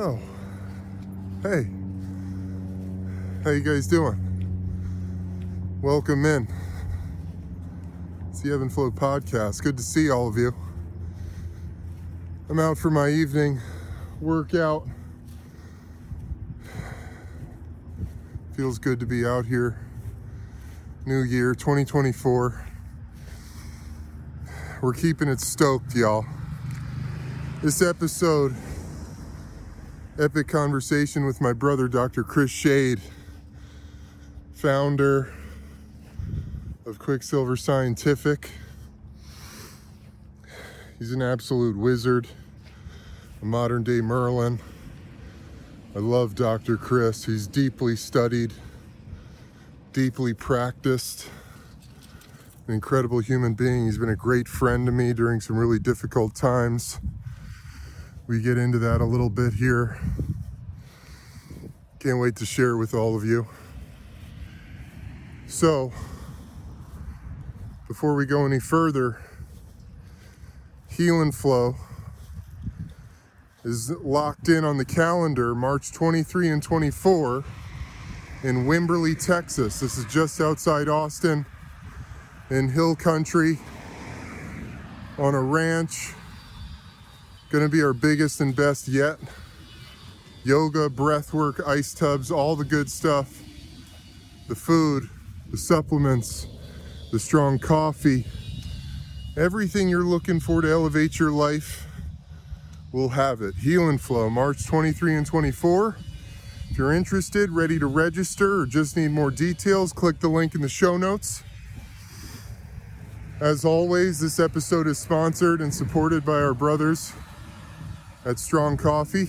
Oh, hey, how you guys doing? Welcome in. It's the Eben Flow podcast. Good to see all of you. I'm out for my evening workout. Feels good to be out here. New year 2024. We're keeping it stoked, y'all. This episode, epic conversation with my brother, Dr. Chris Shade, founder of Quicksilver Scientific. He's an absolute wizard, a modern day Merlin. I love Dr. Chris. He's deeply studied, deeply practiced, an incredible human being. He's been a great friend to me during some really difficult times. We get into that a little bit here. Can't wait to share it with all of you. So, before we go any further, Heal and Flow is locked in on the calendar March 23 and 24 in Wimberley, Texas. This is just outside Austin in hill country on a ranch. Gonna be our biggest and best yet. Yoga, breath work, ice tubs, all the good stuff. The food, the supplements, the strong coffee, everything you're looking for to elevate your life, we'll have it. Heal and Flow, March 23 and 24. If you're interested, ready to register, or just need more details, click the link in the show notes. As always, this episode is sponsored and supported by our brothers at Strong Coffee.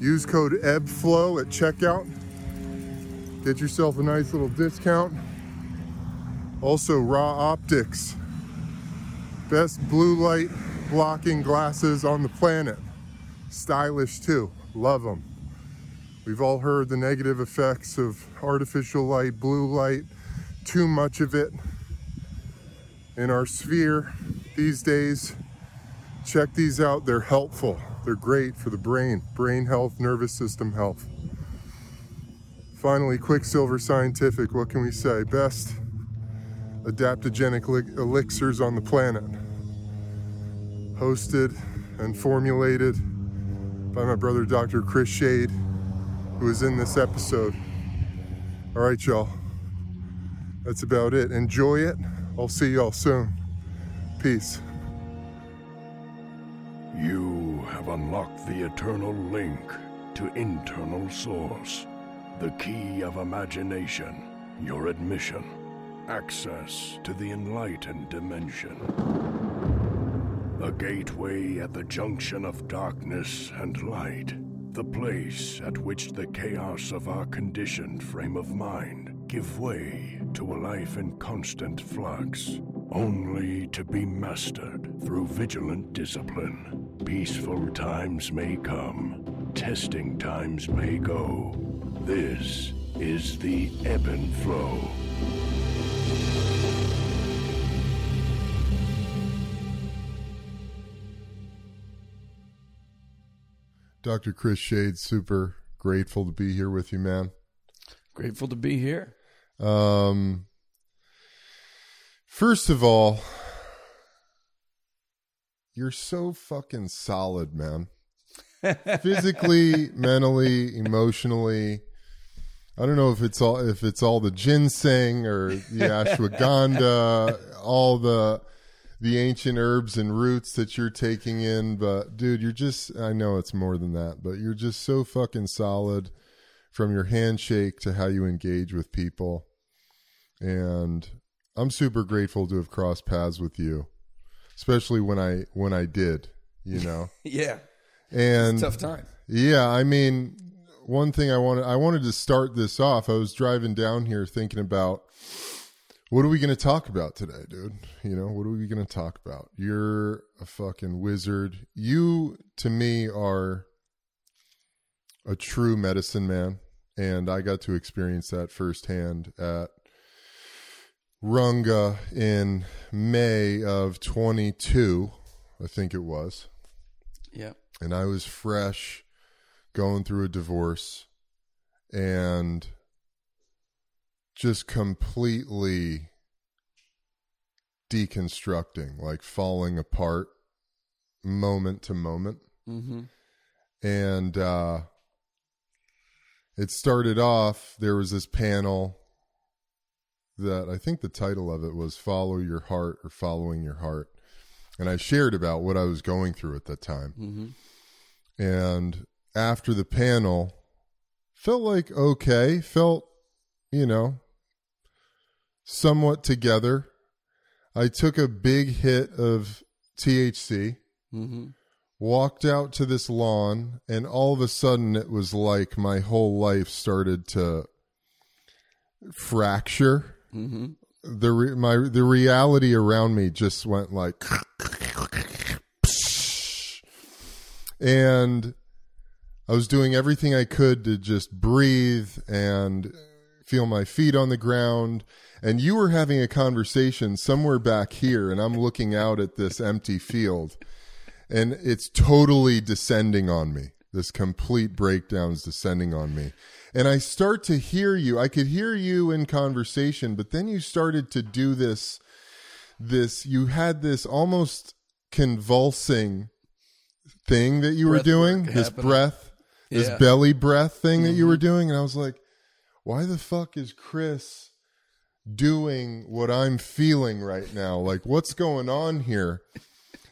Use code EBENFLOW at checkout. Get yourself a nice little discount. Also, RA Optics. Best blue light blocking glasses on the planet. Stylish too. Love them. We've all heard the negative effects of artificial light, blue light, too much of it in our sphere these days. Check these out. They're helpful. They're great for the brain, brain health, nervous system health. Finally, Quicksilver Scientific. What can we say? Best adaptogenic elixirs on the planet. Hosted and formulated by my brother, Dr. Chris Shade, who is in this episode. All right, y'all. That's about it. Enjoy it. I'll see y'all soon. Peace. You have unlocked the eternal link to internal source, the key of imagination, your admission, access to the enlightened dimension. A gateway at the junction of darkness and light, the place at which the chaos of our conditioned frame of mind give way to a life in constant flux, only to be mastered through vigilant discipline. Peaceful times may come, testing times may go. This is the Eben Flow. Dr. Chris Shade, super grateful to be here with you, man. Grateful to be here. Um, first of all, you're so fucking solid, man. Physically, mentally, emotionally. I don't know if it's all if it's all the ginseng or the ashwagandha, all the the ancient herbs and roots that you're taking in, but dude, you're just I know it's more than that, but you're just so fucking solid from your handshake to how you engage with people. And I'm super grateful to have crossed paths with you, especially when I when I did, you know. yeah. And tough time. Yeah, I mean, one thing I wanted I wanted to start this off. I was driving down here thinking about what are we going to talk about today, dude? You know, what are we going to talk about? You're a fucking wizard. You to me are a true medicine man, and I got to experience that firsthand at Runga in May of 22, I think it was. Yeah. And I was fresh going through a divorce and just completely deconstructing, like falling apart moment to moment. Mm-hmm. And uh, it started off, there was this panel that I think the title of it was Follow Your Heart or Following Your Heart. And I shared about what I was going through at that time. Mm-hmm. And after the panel, felt like okay, felt, you know, somewhat together. I took a big hit of THC, Mm-hmm. walked out to this lawn, and all of a sudden it was like my whole life started to fracture. Mm-hmm. The re- my the reality around me just went like and I was doing everything I could to just breathe and feel my feet on the ground. And you were having a conversation somewhere back here, and I'm looking out at this empty field, and it's totally descending on me. This complete breakdown is descending on me. And I start to hear you. I could hear you in conversation, but then you started to do this this you had this almost convulsing thing that you were doing, this happening. breath, this belly breath thing that you mm-hmm. were doing, and I was like, why the fuck is Chris doing what I'm feeling right now? Like, what's going on here?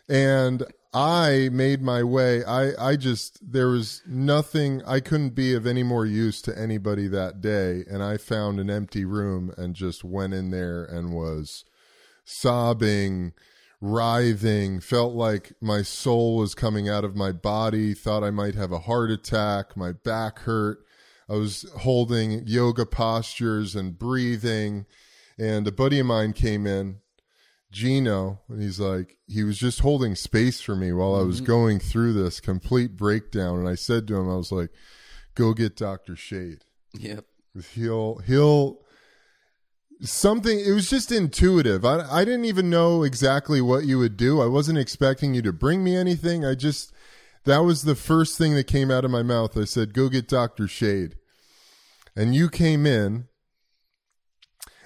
And I made my way. I, I just, there was nothing, I couldn't be of any more use to anybody that day. And I found an empty room and just went in there and was sobbing, writhing, felt like my soul was coming out of my body, thought I might have a heart attack, my back hurt. I was holding yoga postures and breathing. And a buddy of mine came in, Gino, and he's like, he was just holding space for me while I was mm-hmm. going through this complete breakdown. And I said to him, I was like, go get Dr. Shade Yep. he'll he'll something it was just intuitive I, I didn't even know exactly what you would do i wasn't expecting you to bring me anything i just that was the first thing that came out of my mouth i said go get dr shade and you came in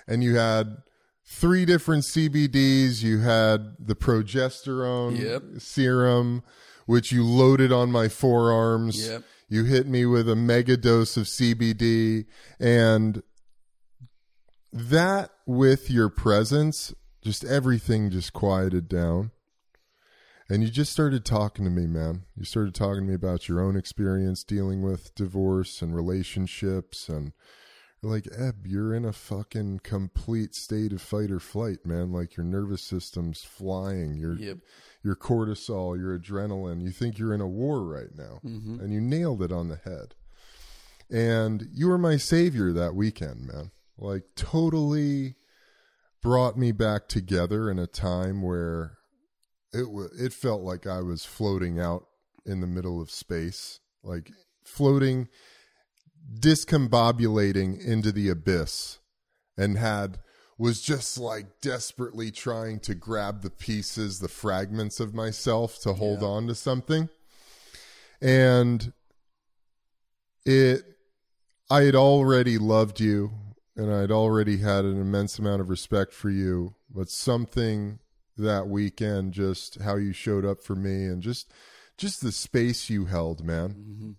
and you had three different cbds you had the progesterone Yep. serum which you loaded on my forearms Yep. you hit me with a mega dose of CBD and that with your presence, just everything just quieted down. And you just started talking to me, man. You started talking to me about your own experience dealing with divorce and relationships and like, Eb, you're in a fucking complete state of fight or flight, man. Like your nervous system's flying. Your Yep. your cortisol, your adrenaline. You think you're in a war right now. Mm-hmm. And you nailed it on the head. And you were my savior that weekend, man. Like totally brought me back together in a time where it w- it felt like I was floating out in the middle of space, like floating discombobulating into the abyss and had was just like desperately trying to grab the pieces, the fragments of myself to hold Yeah. on to something. And it I had already loved you and I'd already had an immense amount of respect for you, but something that weekend just how you showed up for me and just just the space you held, man. Mm-hmm.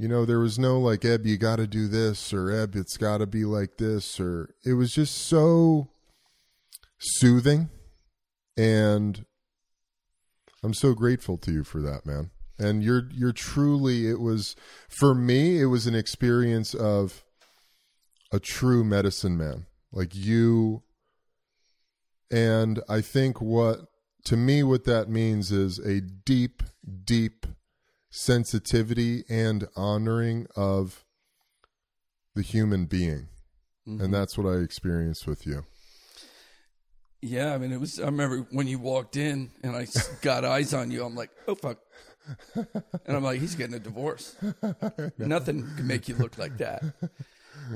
You know, there was no like, Eb, you got to do this, or Eb, it's got to be like this, or it was just so soothing. And I'm so grateful to you for that, man. And you're, you're truly, it was, for me, it was an experience of a true medicine man. Like you, and I think what, to me, what that means is a deep, deep sensitivity and honoring of the human being. And mm-hmm. that's what I experienced with you. Yeah, I mean, it was. I remember when you walked in and I got eyes on you. I'm like, oh fuck, and I'm like, he's getting a divorce. Nothing can make you look like that.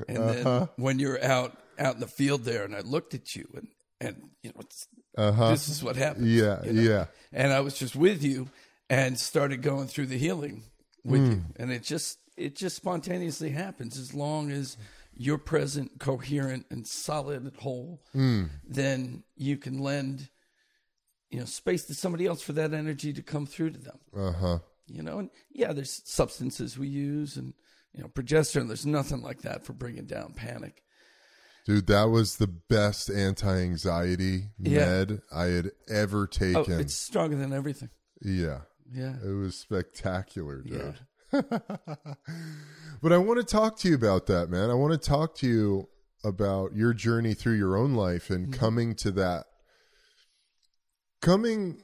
And then uh-huh. when you're out out in the field there, and I looked at you, and and you know, it's, uh-huh. this is what happened. Yeah, you know? yeah. And I was just with you, and started going through the healing with you, and it just it just spontaneously happens as long as you're present, coherent, and solid and whole. Then you can lend you know space to somebody else for that energy to come through to them. Uh huh. You know, and yeah, there's substances we use, and you know, progesterone. There's nothing like that for bringing down panic. Dude, that was the best anti-anxiety Yeah. med I had ever taken. Oh, taken. it's stronger than everything. yeah. Yeah, It was spectacular, yeah. dude. But I want to talk to you about that, man. I want to talk to you about your journey through your own life and Mm-hmm. coming to that coming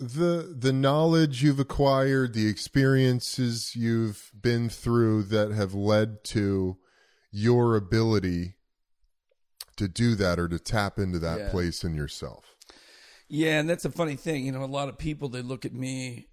the the knowledge you've acquired, the experiences you've been through that have led to your ability to do that or to tap into that Yeah. place in yourself. Yeah, and that's a funny thing. You know, a lot of people they look at me.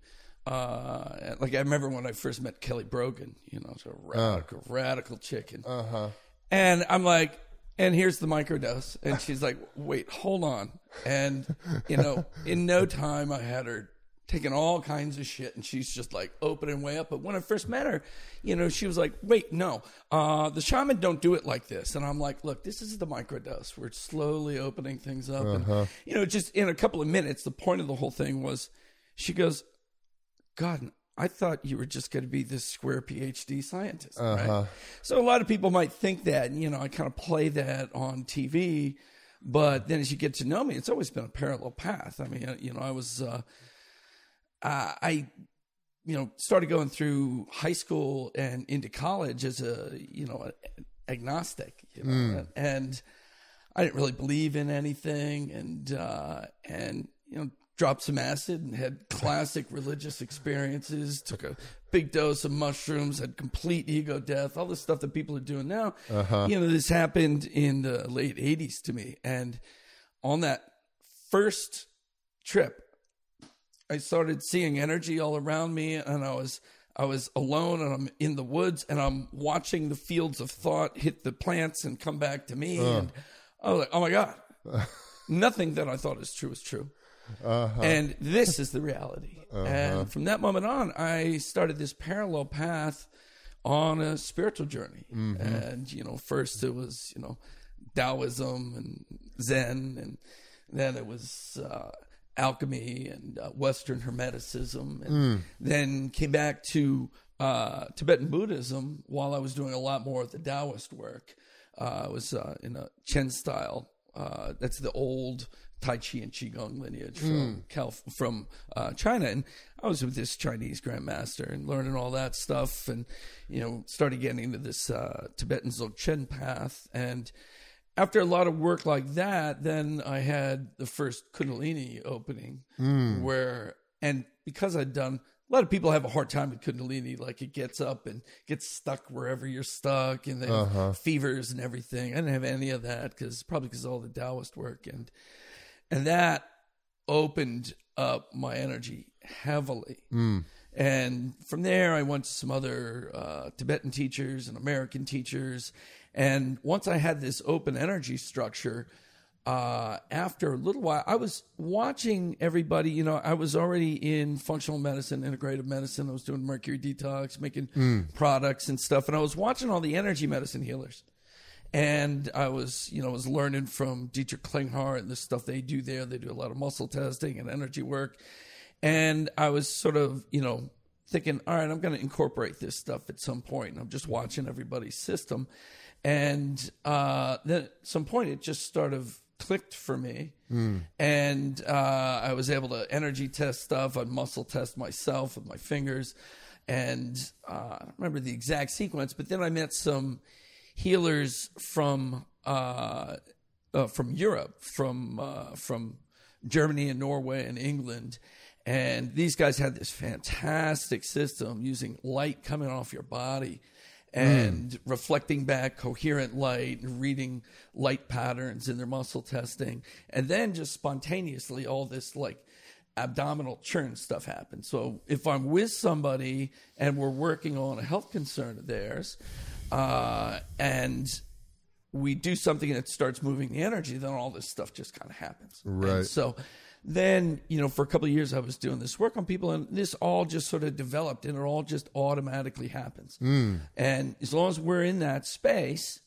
Uh, like I remember when I first met Kelly Brogan. You know, she's a radical, radical chicken. Uh huh. And I'm like, and here's the microdose. And she's like, wait, hold on. And, you know, in no time, I had her taking all kinds of shit and she's just like opening way up. But when I first met her, you know, she was like, wait, no, uh, the shaman don't do it like this. And I'm like, look, this is the microdose. We're slowly opening things up. And, you know, just in a couple of minutes, the point of the whole thing was she goes, God, I thought you were just going to be this square PhD scientist, right? So a lot of people might think that, and, you know, I kind of play that on TV, but then as you get to know me, it's always been a parallel path. I mean, you know, I was, uh, uh, I, you know, started going through high school and into college as a, you know, agnostic, you know, and I didn't really believe in anything, and uh, and you know, dropped some acid and had classic religious experiences. Took a big dose of mushrooms, had complete ego death, all the stuff that people are doing now. You know, this happened in the late '80s to me, and on that first trip, I started seeing energy all around me, and I was I was alone, and I'm in the woods, and I'm watching the fields of thought hit the plants and come back to me, uh. and I was like, oh my god, nothing that I thought is true is true, uh-huh. and this is the reality. Uh-huh. And from that moment on, I started this parallel path on a spiritual journey, mm-hmm. and you know, first it was you know Taoism and Zen, and then it was uh, alchemy and uh, Western Hermeticism, and then came back to uh, Tibetan Buddhism while I was doing a lot more of the Taoist work. Uh, I was uh, in a Chen style. Uh, that's the old Tai Chi and Qigong lineage from Calif- from uh, China, and I was with this Chinese grandmaster and learning all that stuff, and you know started getting into this uh, Tibetan Dzogchen path, and after a lot of work like that, then I had the first Kundalini opening hmm. where, and because I'd done, a lot of people have a hard time with Kundalini, like it gets up and gets stuck wherever you're stuck and they have uh-huh. fevers and everything. I didn't have any of that because probably because all the Taoist work and, and that opened up my energy heavily. Hmm. And from there, I went to some other uh, Tibetan teachers and American teachers. And once I had this open energy structure, uh, after a little while, I was watching everybody. You know, I was already in functional medicine, integrative medicine. I was doing mercury detox, making products and stuff. And I was watching all the energy medicine healers. And I was, you know, was learning from Dietrich Klinghardt and the stuff they do there. They do a lot of muscle testing and energy work. And I was sort of, you know, thinking, all right, I'm going to incorporate this stuff at some point. And I'm just watching everybody's system. And uh, then at some point, it just sort of clicked for me. And uh, I was able to energy test stuff. I'd muscle test myself with my fingers. And uh, I don't remember the exact sequence, but then I met some healers from uh, uh, from Europe, from uh, from Germany and Norway and England, and these guys had this fantastic system using light coming off your body and reflecting back coherent light and reading light patterns in their muscle testing, and then just spontaneously all this like abdominal churn stuff happens. So if I'm with somebody and we're working on a health concern of theirs, uh, and we do something that starts moving the energy, then all this stuff just kind of happens. And Right. so then, you know, for a couple of years, I was doing this work on people, and this all just sort of developed, and it all just automatically happens. Mm. And as long as we're in that space,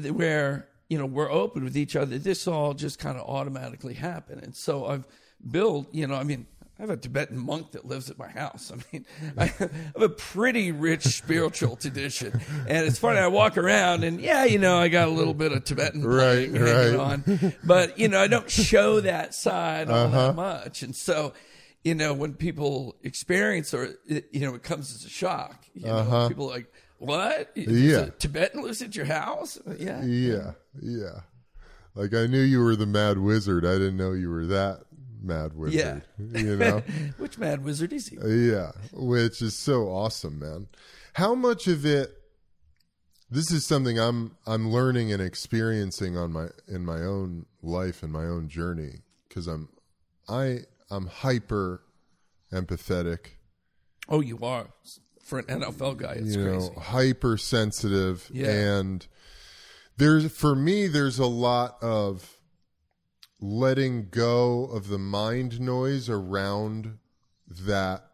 th- where you know we're open with each other, this all just kind of automatically happen. And so I've built, you know, I mean. I have a Tibetan monk that lives at my house. I mean, I have a pretty rich spiritual tradition, and it's funny. I walk around, and yeah, you know, I got a little bit of Tibetan Right, right. on, but you know, I don't show that side all Uh-huh. that much, and so you know, when people experience or it, you know, it comes as a shock. You know, people are like, "What? Is Uh-huh. Yeah. a Tibetan lives at your house?" Yeah, Yeah, yeah. Like I knew you were the mad wizard. I didn't know you were that mad wizard. You know? Which mad wizard is he? yeah, which is so awesome, man. How much of it this is something I'm I'm learning and experiencing on my in my own life and my own journey cuz I'm I I'm hyper empathetic, Oh, you are for an NFL guy. It's you crazy. know, hypersensitive Yeah. and there's for me there's a lot of letting go of the mind noise around that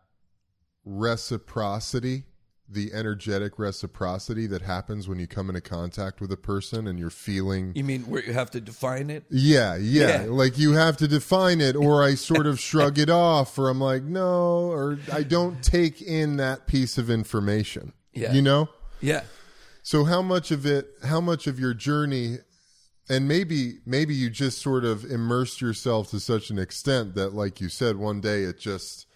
reciprocity the energetic reciprocity that happens when you come into contact with a person and you're feeling You mean where you have to define it? yeah, yeah, Yeah. Like you have to define it, or I sort of shrug it off, or I'm like, no, or I don't take in that piece of information. Yeah. You know? Yeah. So how much of it how much of your journey and maybe maybe you just sort of immersed yourself to such an extent that like you said one day it just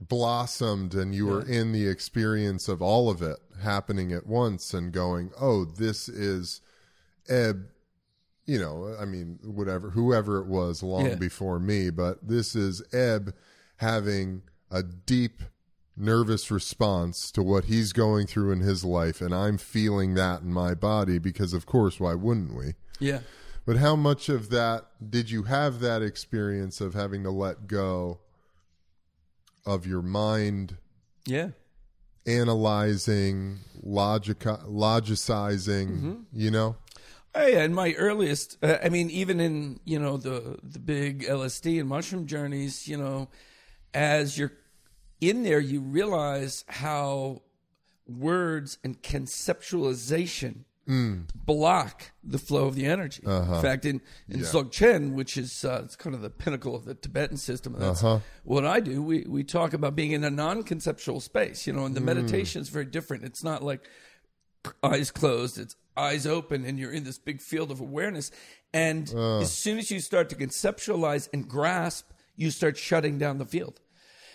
blossomed and you were in the experience of all of it happening at once and going, "Oh, this is Eb you know, I mean, whatever, whoever it was long Yeah. before me, but this is Eb having a deep nervous response to what he's going through in his life, and I'm feeling that in my body because, of course, why wouldn't we? Yeah. But how much of that did you have that experience of having to let go of your mind Yeah. analyzing, logic, logicizing, you know? Oh yeah, in my earliest, uh, I mean, even in you know the the big LSD and mushroom journeys, you know, as you're in there, you realize how words and conceptualization Mm. block the flow of the energy. Uh-huh. In fact, in in Dzogchen, which is uh, it's kind of the pinnacle of the Tibetan system, that's uh-huh. what I do. We we talk about being in a non-conceptual space, you know, and the mm. meditation is very different. It's not like eyes closed, it's eyes open, and you're in this big field of awareness. And uh. as soon as you start to conceptualize and grasp, you start shutting down the field.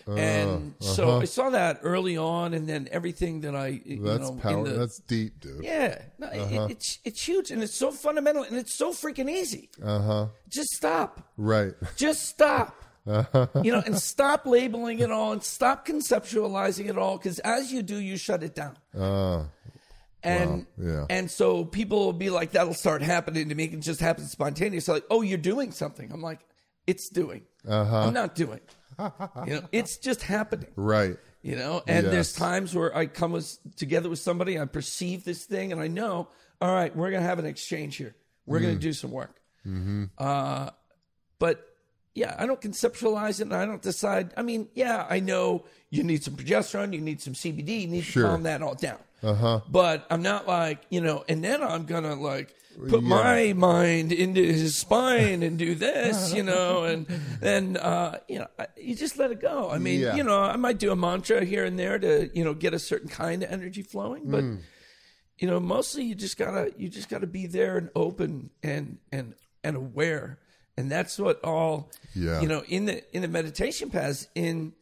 And so I saw that early on, and then everything that I, you That's know, power. the- That's deep, dude. yeah, no, it, it's it's huge, and it's so fundamental, and it's so freaking easy. Uh huh. Just stop. Right. Just stop. you know, and stop labeling it all, and stop conceptualizing it all, because as you do, you shut it down. Uh, And yeah. and so people will be like, that'll start happening to me. It just happens spontaneously. Like, oh, you're doing something. I'm like, it's doing. Uh-huh. I'm not doing. you know, it's just happening. right. You know, and there's times where I come with, together with somebody, I perceive this thing, and I know, all right, we're gonna have an exchange here. We're Mm. gonna do some work. Mm-hmm. Uh, but yeah, I don't conceptualize it, and I don't decide. I mean, yeah, I know you need some progesterone, you need some CBD, you need Sure. to calm that all down. Uh huh. But I'm not like, you know, and then I'm gonna like put my mind into his spine and do this, you know, and then uh, you know, I- you just let it go. I mean, Yeah. you know, I might do a mantra here and there to, you know, get a certain kind of energy flowing, but Mm. you know, mostly you just gotta you just gotta be there and open and and and aware. And that's what all Yeah. you know, in the in the meditation paths in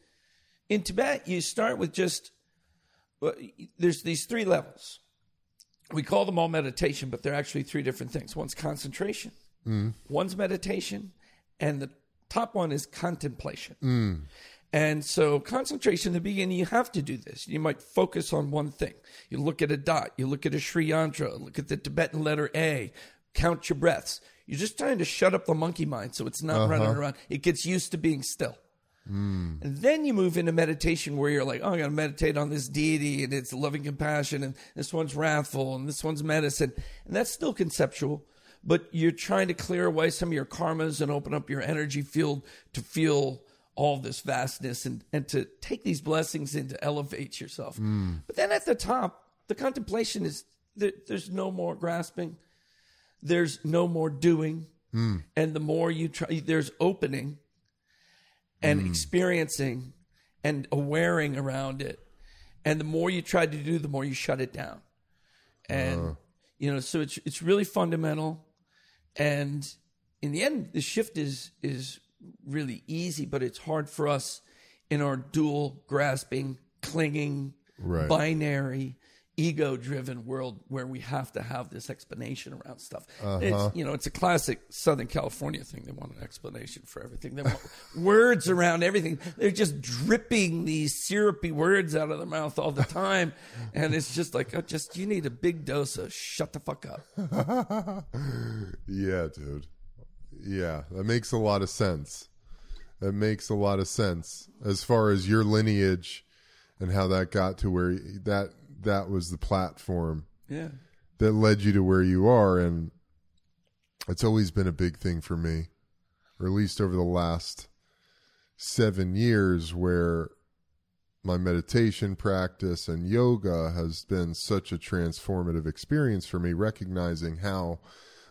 in Tibet, you start with just there's these three levels. We call them all meditation, but they're actually three different things. One's concentration, mm. one's meditation, and the top one is contemplation. Mm. And so, concentration in the beginning, you have to do this. You might focus on one thing. You look at a dot, you look at a Sri Yantra, look at the Tibetan letter A, count your breaths. You're just trying to shut up the monkey mind so it's not uh-huh. running around. It gets used to being still. And then you move into meditation where you're like, oh, I'm going to meditate on this deity and it's loving compassion and this one's wrathful and this one's medicine. And that's still conceptual, but you're trying to clear away some of your karmas and open up your energy field to feel all this vastness and, and to take these blessings and to elevate yourself. Mm. But then at the top, the contemplation is there, there's no more grasping, there's no more doing. Mm. And the more you try, there's opening and mm. experiencing and awareing around it. And the more you try to do, the more you shut it down. And uh-huh. you know, so it's it's really fundamental. And in the end, the shift is is really easy, but it's hard for us in our dual grasping, clinging, Right. binary, ego driven world where we have to have this explanation around stuff. Uh-huh. It's you know, it's a classic Southern California thing. They want an explanation for everything. They want words around everything. They're just dripping these syrupy words out of their mouth all the time. And it's just like, oh, just you need a big dose of shut the fuck up. Yeah, dude. Yeah, that makes a lot of sense. That makes a lot of sense as far as your lineage and how that got to where that that was the platform Yeah. that led you to where you are and it's always been a big thing for me or at least over the last 7 years where my meditation practice and yoga has been such a transformative experience for me recognizing how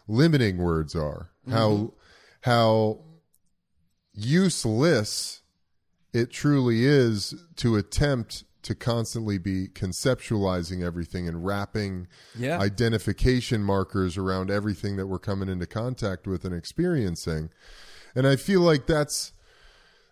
limiting words are how mm-hmm. how useless it truly is to attempt to constantly be conceptualizing everything and wrapping Yeah. identification markers around everything that we're coming into contact with and experiencing and i feel like that's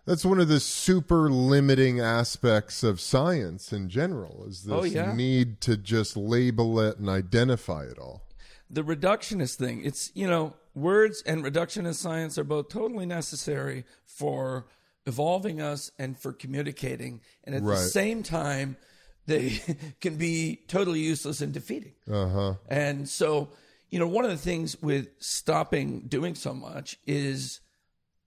that's one of the super limiting aspects of science in general is this Oh, yeah. need to just label it and identify it all the reductionist thing it's you know words and reductionist science are both totally necessary for evolving us and for communicating and at Right. the same time they can be totally useless and defeating. Uh-huh. And so you know one of the things with stopping doing so much is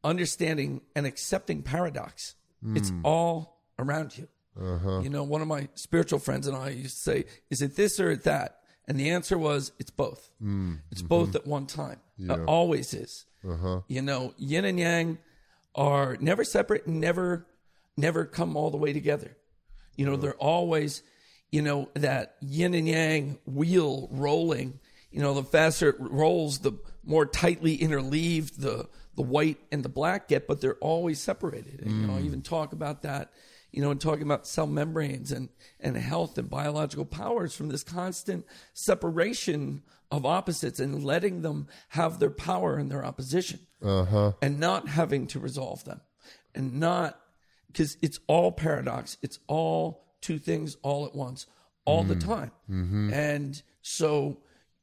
understanding and accepting paradox. It's hmm. all around you. Uh-huh. You know one of my spiritual friends and i used to say is it this or that? And the answer was it's both. Hmm. It's both mm-hmm. at one time. It always is. Uh-huh. You know yin and yang are never separate and never never come all the way together. You know mm-hmm. they're always you know that yin and yang wheel rolling. You know the faster it rolls the more tightly interleaved the the white and the black get but they're always separated. And you know I mm. even talk about that you know and talking about cell membranes and and health and biological powers from this constant separation of opposites and letting them have their power and their opposition Uh-huh. and not having to resolve them. And not because it's all paradox. It's all two things all at once all the mm. time. Mm-hmm. And so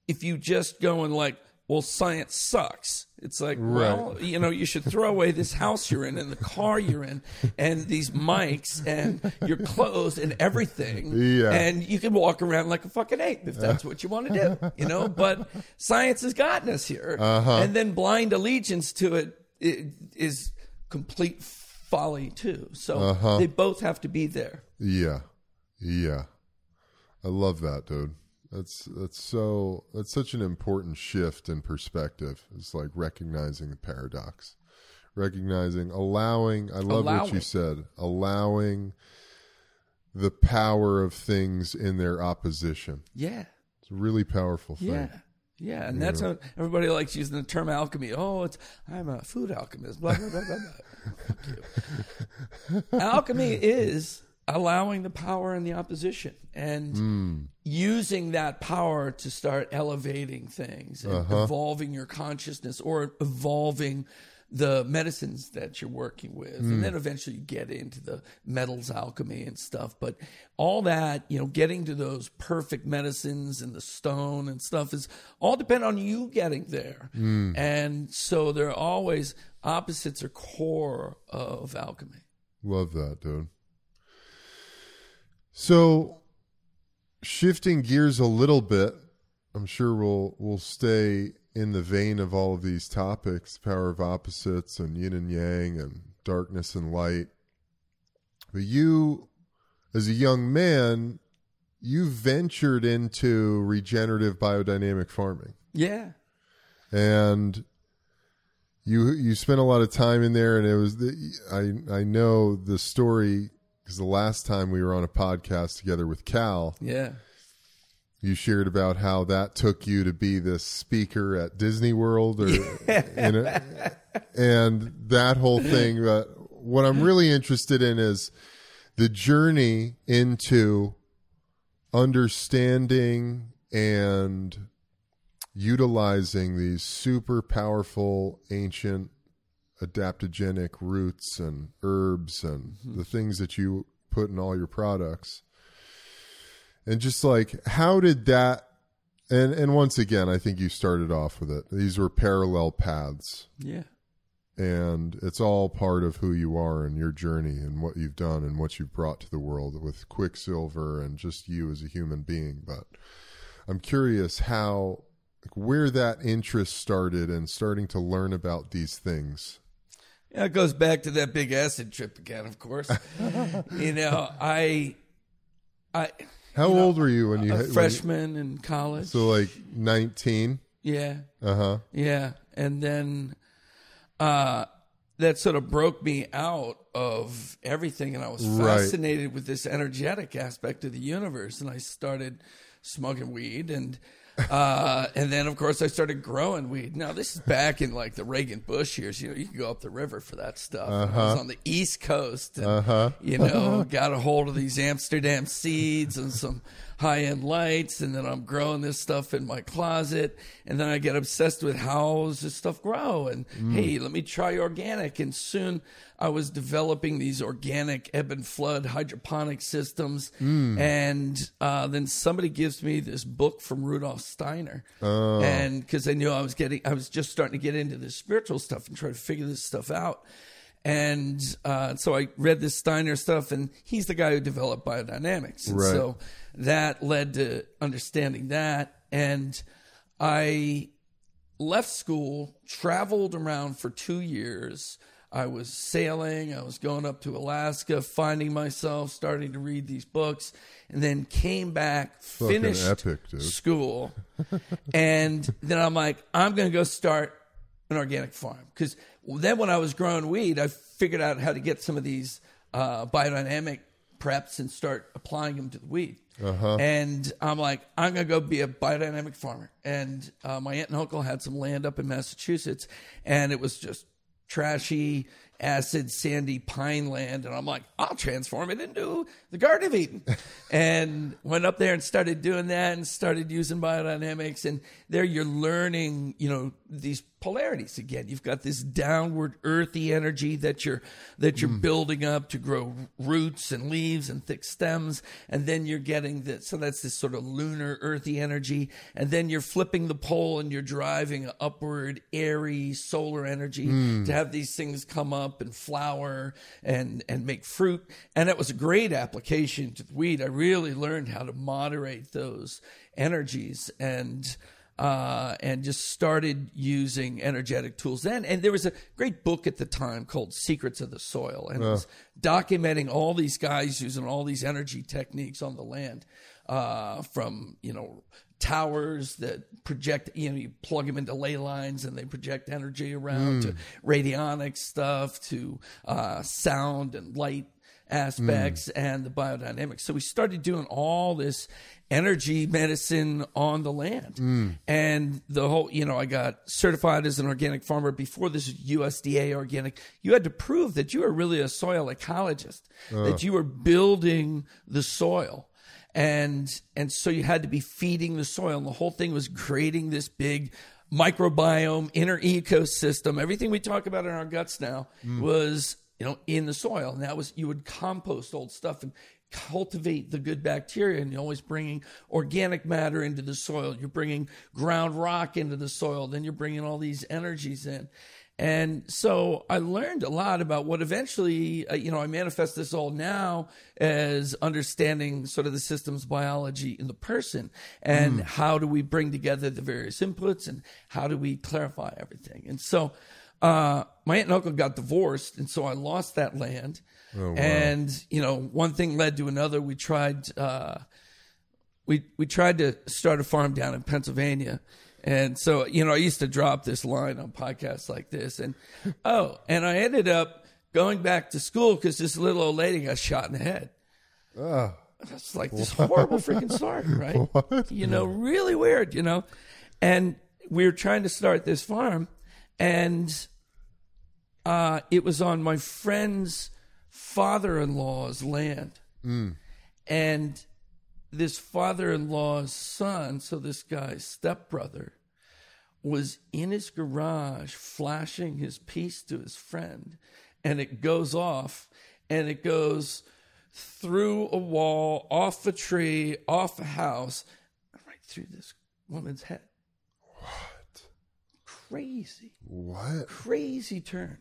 if you just go and like well science sucks. It's like well you know you should throw away this house you're in and the car you're in and these mics and your clothes and everything. Yeah. and you can walk around like a fucking ape if that's what you want to do you know? But science has gotten us here. Uh-huh. And then blind allegiance to it i- is complete folly too. So uh-huh. they both have to be there. Yeah. Yeah. I love that, dude. That's that's so that's such an important shift in perspective. It's like recognizing the paradox. Recognizing allowing I love what you said. Allowing the power of things in their opposition. yeah It's a really powerful thing. Yeah. Yeah, and that's how everybody likes using the term alchemy. Oh, it's I'm a food alchemist. Blah blah blah blah. blah. You. alchemy is allowing the power and the opposition and using that power to start elevating things and uh-huh. evolving your consciousness or evolving the medicines that you're working with. And then hmm. eventually you get into the metals alchemy and stuff. But all that you know getting to those perfect medicines and the stone and stuff is all depend on you getting there. Hmm. And so there are always opposites are core of alchemy. Love that, dude. So, shifting gears a little bit, I'm sure we'll we'll stay in the vein of all of these topics: power of opposites and yin and yang, and darkness and light. But you, as a young man, you ventured into regenerative biodynamic farming, Yeah. and you you spent a lot of time in there. And it was the, I I know the story because the last time we were on a podcast together with Cal, Yeah. you shared about how that took you to be this speaker at Disney World or in a, and that whole thing but what I'm really interested in is the journey into understanding and utilizing these super powerful ancient adaptogenic roots and herbs and mm-hmm. the things that you put in all your products. And just like how did that and and once again i think you started off with it. These were parallel paths. Yeah. and it's all part of who you are and your journey and what you've done and what you've brought to the world with quicksilver and just you as a human being. But i'm curious how like, where that interest started and starting to learn about these things Yeah, it goes back to that big acid trip again, of course. you know, I, I, how You know, old were you when you a when you- freshman in college. so like 19 yeah, uh-huh yeah, and then, uh, that sort of broke me out of everything, and I was Right. fascinated with this energetic aspect of the universe, and I started smoking weed and. Uh, and then of course I started growing weed. Now this is back in like the Reagan Bush years. You know, you could go up the river for that stuff. And I was on the East Coast, and, Uh-huh. you know, got a hold of these Amsterdam seeds and some high end lights, and then I'm growing this stuff in my closet, and then I get obsessed with how does this stuff grow, and hey, let me try organic, and soon I was developing these organic ebb and flood hydroponic systems, and uh, then somebody gives me this book from Rudolf Steiner, and because I knew I was getting, I was just starting to get into this spiritual stuff and try to figure this stuff out. And uh, so I read this Steiner stuff, and he's the guy who developed biodynamics. And Right. so that led to understanding that. And I left school, traveled around for two years. I was sailing, I was going up to Alaska, finding myself, starting to read these books, and then came back, Fucking finished epic, school. and then I'm like, I'm going to go start an organic farm. Because then when I was growing weed, I figured out how to get some of these uh, biodynamic preps and start applying them to the weed. And I'm like, I'm going to go be a biodynamic farmer. And uh, my aunt and uncle had some land up in Massachusetts, and it was just trashy, acid, sandy pine land. And I'm like, I'll transform it into the Garden of Eden. and went up there and started doing that and started using biodynamics. And there you're learning, you know, these polarities again. You've got this downward earthy energy that you're that you're hmm. building up to grow roots and leaves and thick stems, and then you're getting that. So that's this sort of lunar earthy energy, and then you're flipping the pole and you're driving upward airy solar energy hmm. to have these things come up and flower and and make fruit. And it was a great application to the weed. I really learned how to moderate those energies and uh, and just started using energetic tools then. And there was a great book at the time called Secrets of the Soil, and it was documenting all these guys using all these energy techniques on the land, uh, from you know towers that project you know you plug them into ley lines and they project energy around to radionic stuff to uh, sound and light aspects hmm. and the biodynamics. So we started doing all this energy medicine on the land. Hmm. And the whole, you know, I got certified as an organic farmer before this USDA organic. You had to prove that you were really a soil ecologist, that you were building the soil. And and so you had to be feeding the soil and the whole thing was creating this big microbiome, inner ecosystem. Everything we talk about in our guts now hmm. was you know, in the soil. And that was, you would compost old stuff and cultivate the good bacteria. And you're always bringing organic matter into the soil. You're bringing ground rock into the soil. Then you're bringing all these energies in. And so I learned a lot about what eventually, uh, you know, I manifest this all now as understanding sort of the system's biology in the person and how do we bring together the various inputs and how do we clarify everything. And so, uh, my aunt and uncle got divorced, and so I lost that land. And you know, one thing led to another. We tried. Uh, we we tried to start a farm down in Pennsylvania. And so, you know, I used to drop this line on podcasts like this. And oh, and I ended up going back to school because this little old lady got shot in the head. Oh, That's like this horrible freaking story, right? What? You know, really weird, you know. And we were trying to start this farm, and uh, it was on my friend's father in law's land. And this father in law's son, so this guy's stepbrother, was in his garage flashing his piece to his friend, and it goes off, and it goes through a wall, off a tree, off a house, right through this woman's head. what? Crazy, What? crazy turn.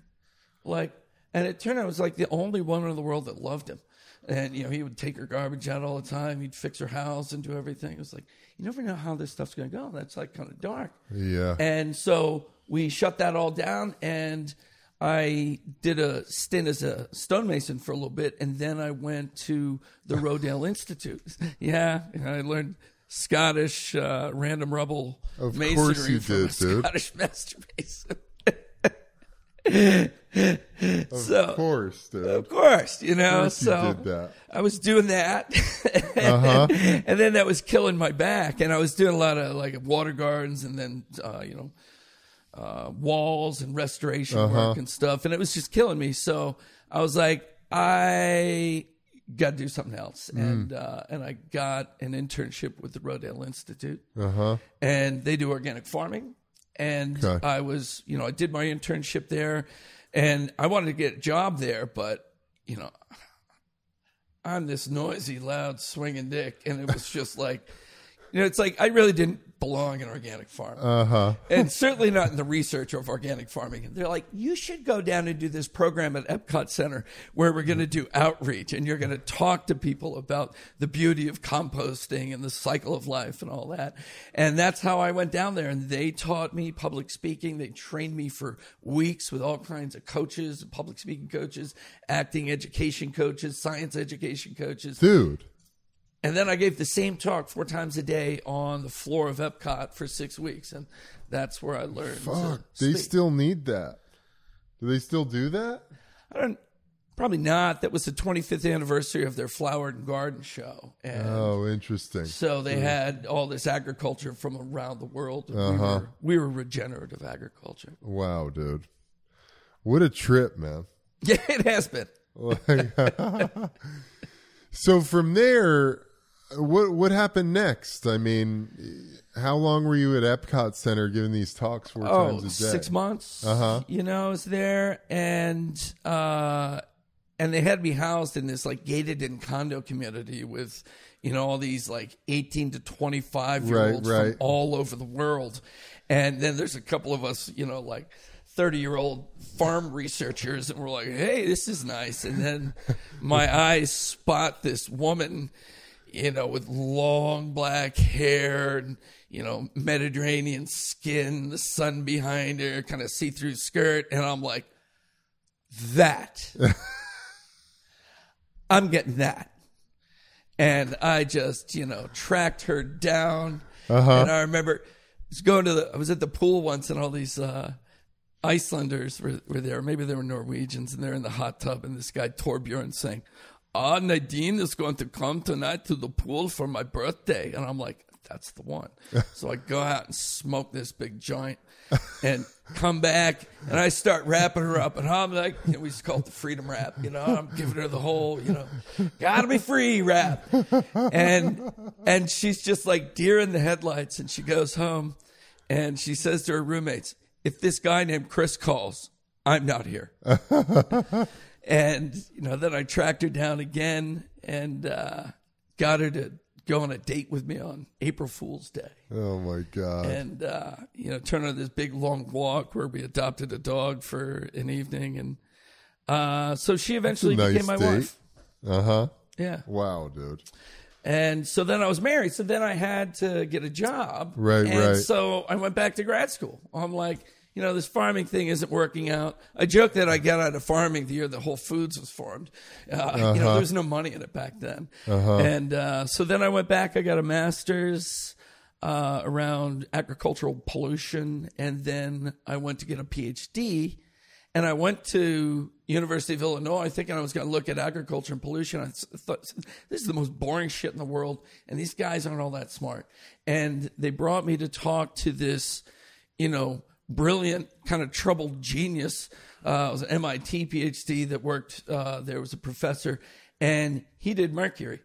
Like, and it turned out it was like the only woman in the world that loved him. And, you know, he would take her garbage out all the time. He'd fix her house and do everything. It was like, you never know how this stuff's going to go. That's like kind of dark. Yeah. And so we shut that all down and I did a stint as a stonemason for a little bit and then I went to the Rodale Institute. Yeah, and I learned Scottish uh, random rubble Of masonry course you from a did, dude. Scottish master mason. of so course, dude. of course, you know. course you so did that. I was doing that, Uh-huh. and then that was killing my back. And I was doing a lot of like water gardens, and then uh, you know, uh, walls and restoration Uh-huh. work and stuff, and it was just killing me. So I was like, I got to do something else, Mm. and uh, and I got an internship with the Rodale Institute Uh huh. and they do organic farming. And Okay. I was, you know, I did my internship there, and I wanted to get a job there, but you know, I'm this noisy, loud, swinging dick, and it was just like, you know, it's like I really didn't belong in organic farming Uh huh. and certainly not in the research of organic farming. They're like, you should go down and do this program at Epcot Center where we're going to do outreach and you're going to talk to people about the beauty of composting and the cycle of life and all that. And that's how I went down there. And they taught me public speaking. They trained me for weeks with all kinds of coaches, public speaking coaches, acting education coaches, science education coaches. Dude. And then I gave the same talk four times a day on the floor of Epcot for six weeks, and that's where I learned. Fuck. They still need that. Do they still do that? I don't. Probably not. That was the 25th anniversary of their flower and garden show, and Oh, interesting. so they had all this agriculture from around the world. Uh-huh. were, we were regenerative agriculture. Wow, dude. What a trip, man. Yeah, it has been. So from there, what what happened next? I mean, how long were you at Epcot Center giving these talks four oh, times a day? six months. Uh-huh. You know, I was there, and uh, and they had me housed in this like gated in condo community with, you know, all these like eighteen to twenty five year olds Right, right. from all over the world, and then there's a couple of us, you know, like. 30 year old farm researchers and we're like hey this is nice and then my eyes spot this woman you know, with long black hair and, you know, Mediterranean skin, the sun behind her, kind of see through skirt. And I'm like, that. I'm getting that. And I just, you know, tracked her down. Uh-huh. And I remember I was going to the, I was at the pool once and all these, uh, Icelanders were, were there. Maybe they were Norwegians, and they're in the hot tub. And this guy Torbjorn saying, "Ah, Nadine is going to come tonight to the pool for my birthday." And I'm like, "That's the one." so I go out and smoke this big joint, and come back, and I start wrapping her up, and I'm like, you know, we just call it the freedom wrap. You know, I'm giving her the whole, you know, gotta be free wrap, and and she's just like deer in the headlights, and she goes home, and she says to her roommates if this guy named Chris calls, I'm not here. and you know, then I tracked her down again and uh, got her to go on a date with me on April Fool's Day, Oh my god. and uh, you know, turn on this big long walk where we adopted a dog for an evening, and uh, so she eventually nice became my date. wife. Uh huh. Yeah, Wow, dude. and so then I was married. So then I had to get a job. Right, and right. So I went back to grad school. I'm like, you know, this farming thing isn't working out. I joke that I got out of farming the year that Whole Foods was formed. Uh, You know, there was no money in it back then. And uh, so then I went back. I got a master's uh, around agricultural pollution, and then I went to get a PhD. And I went to University of Illinois thinking I was going to look at agriculture and pollution. I thought this is the most boring shit in the world, and these guys aren't all that smart. And they brought me to talk to this, you know, brilliant kind of troubled genius. Uh, it was an MIT PhD that worked. Uh, there was a professor, and he did mercury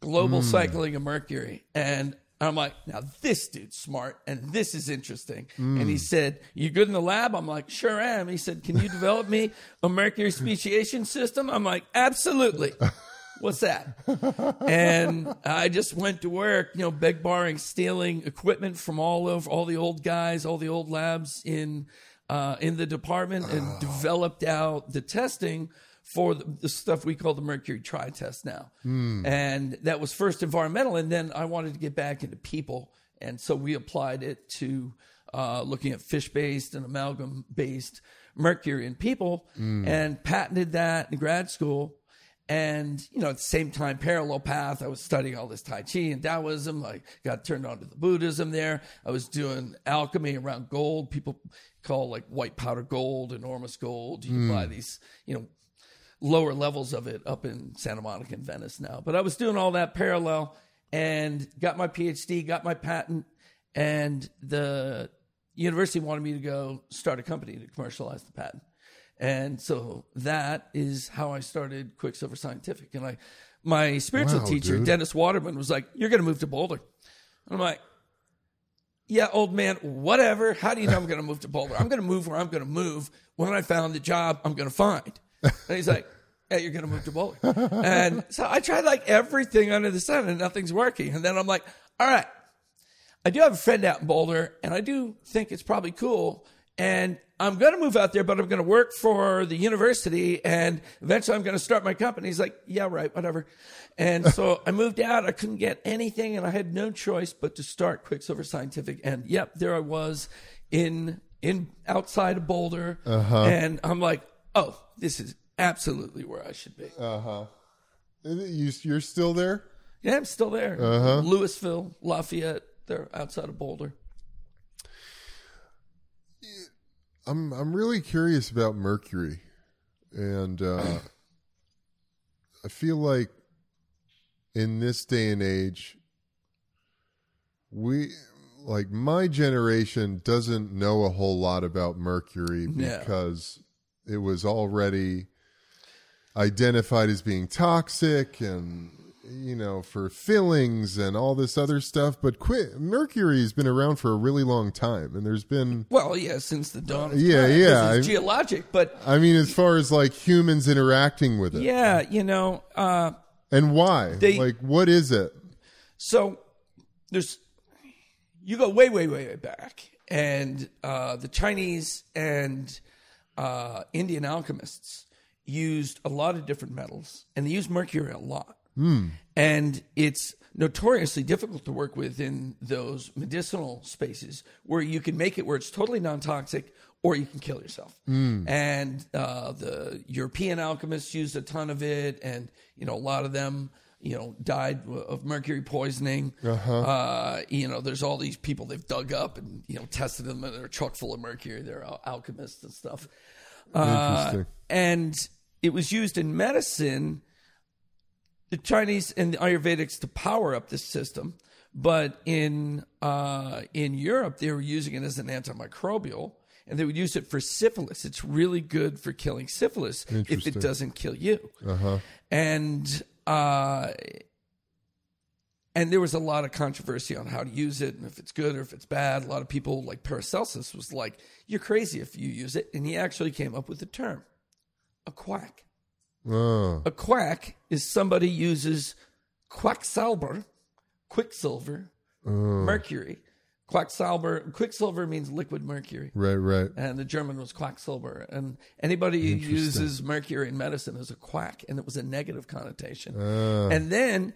global cycling of mercury. And I'm like, now this dude's smart and this is interesting. And he said, You good in the lab? I'm like, Sure am. He said, Can you develop me a mercury speciation system? I'm like, Absolutely. What's that? and I just went to work, you know, beg, borrowing, stealing equipment from all over, all the old guys, all the old labs in uh, in the department, and developed out the testing for the, the stuff we call the mercury tri test now. And that was first environmental, and then I wanted to get back into people, and so we applied it to uh, looking at fish based and amalgam based mercury in people, and patented that in grad school. And, you know, at the same time, parallel path, I was studying all this Tai Chi and Taoism. I got turned on to the Buddhism there. I was doing alchemy around gold. People call like white powder gold, ORMUS gold. You can buy hmm. these, you know, lower levels of it up in Santa Monica and Venice now. But I was doing all that parallel and got my PhD, got my patent, and the university wanted me to go start a company to commercialize the patent. And so that is how I started Quicksilver Scientific. And I, my spiritual Wow, teacher, dude. Dennis Waterman, was like, "You're going to move to Boulder." And I'm like, "Yeah, old man, whatever. How do you know I'm going to move to Boulder? I'm going to move where I'm going to move. When I found the job, I'm going to find." And he's like, "Yeah, you're going to move to Boulder." And so I tried like everything under the sun, and nothing's working. And then I'm like, "All right." I do have a friend out in Boulder, and I do think it's probably cool. And I'm going to move out there, but I'm going to work for the university, and eventually I'm going to start my company. He's like, "Yeah, right, whatever." And so I moved out. I couldn't get anything, and I had no choice but to start Quicksilver Scientific. And yep, there I was in in outside of Boulder, and I'm like, "Oh, this is absolutely where I should be." Uh You, you're still there? Yeah, I'm still there. Louisville, Lafayette, they're outside of Boulder. I'm I'm really curious about Mercury, and uh, I feel like in this day and age, we like my generation doesn't know a whole lot about Mercury Yeah. because it was already identified as being toxic and you know for fillings and all this other stuff but quit mercury has been around for a really long time and there's been Well, yeah, since the dawn. Of Yeah, time, yeah, I- geologic, but I mean, as far as like humans interacting with it, yeah, you know, uh, and why? They- like, what is it? so there's you go way, way, way, way back, and uh, the Chinese and uh, Indian alchemists used a lot of different metals, and they used mercury a lot. And it's notoriously difficult to work with in those medicinal spaces where you can make it where it's totally non toxic or you can kill yourself. And uh, the European alchemists used a ton of it, and you know a lot of them, you know, died of mercury poisoning. Uh, you know, there's all these people they've dug up and you know tested them, and they're chock full of mercury. They're al- alchemists and stuff. Uh, Interesting. and it was used in medicine the Chinese and the Ayurvedics to power up this system, but in uh, in Europe they were using it as an antimicrobial, and they would use it for syphilis. It's really good for killing syphilis if it doesn't kill you. And uh, and there was a lot of controversy on how to use it and if it's good or if it's bad. A lot of people, like Paracelsus, was like, "You're crazy if you use it," and he actually came up with the term, a quack. Oh, A quack is somebody uses quacksalber, quicksilver, uh. mercury. Quacksalber, quicksilver means liquid mercury, right, right. and the German was quacksilver. And anybody who uses mercury in medicine is a quack, and it was a negative connotation. Ah. And then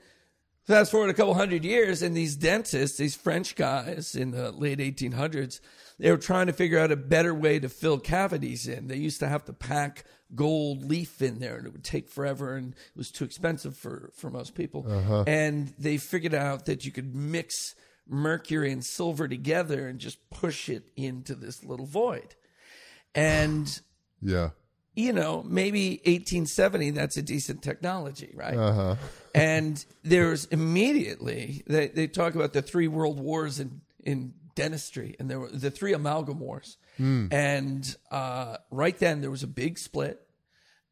fast forward a couple hundred years, and these dentists, these French guys in the late 1800s, they were trying to figure out a better way to fill cavities in. They used to have to pack gold leaf in there and it would take forever and it was too expensive for, for most people. And they figured out that you could mix mercury and silver together and just push it into this little void. And Yeah. you know, maybe 1870, that's a decent technology, right? Uh-huh. And there's immediately, they, they talk about the three world wars in, in dentistry, and there were the three amalgam wars. And uh, right then, there was a big split.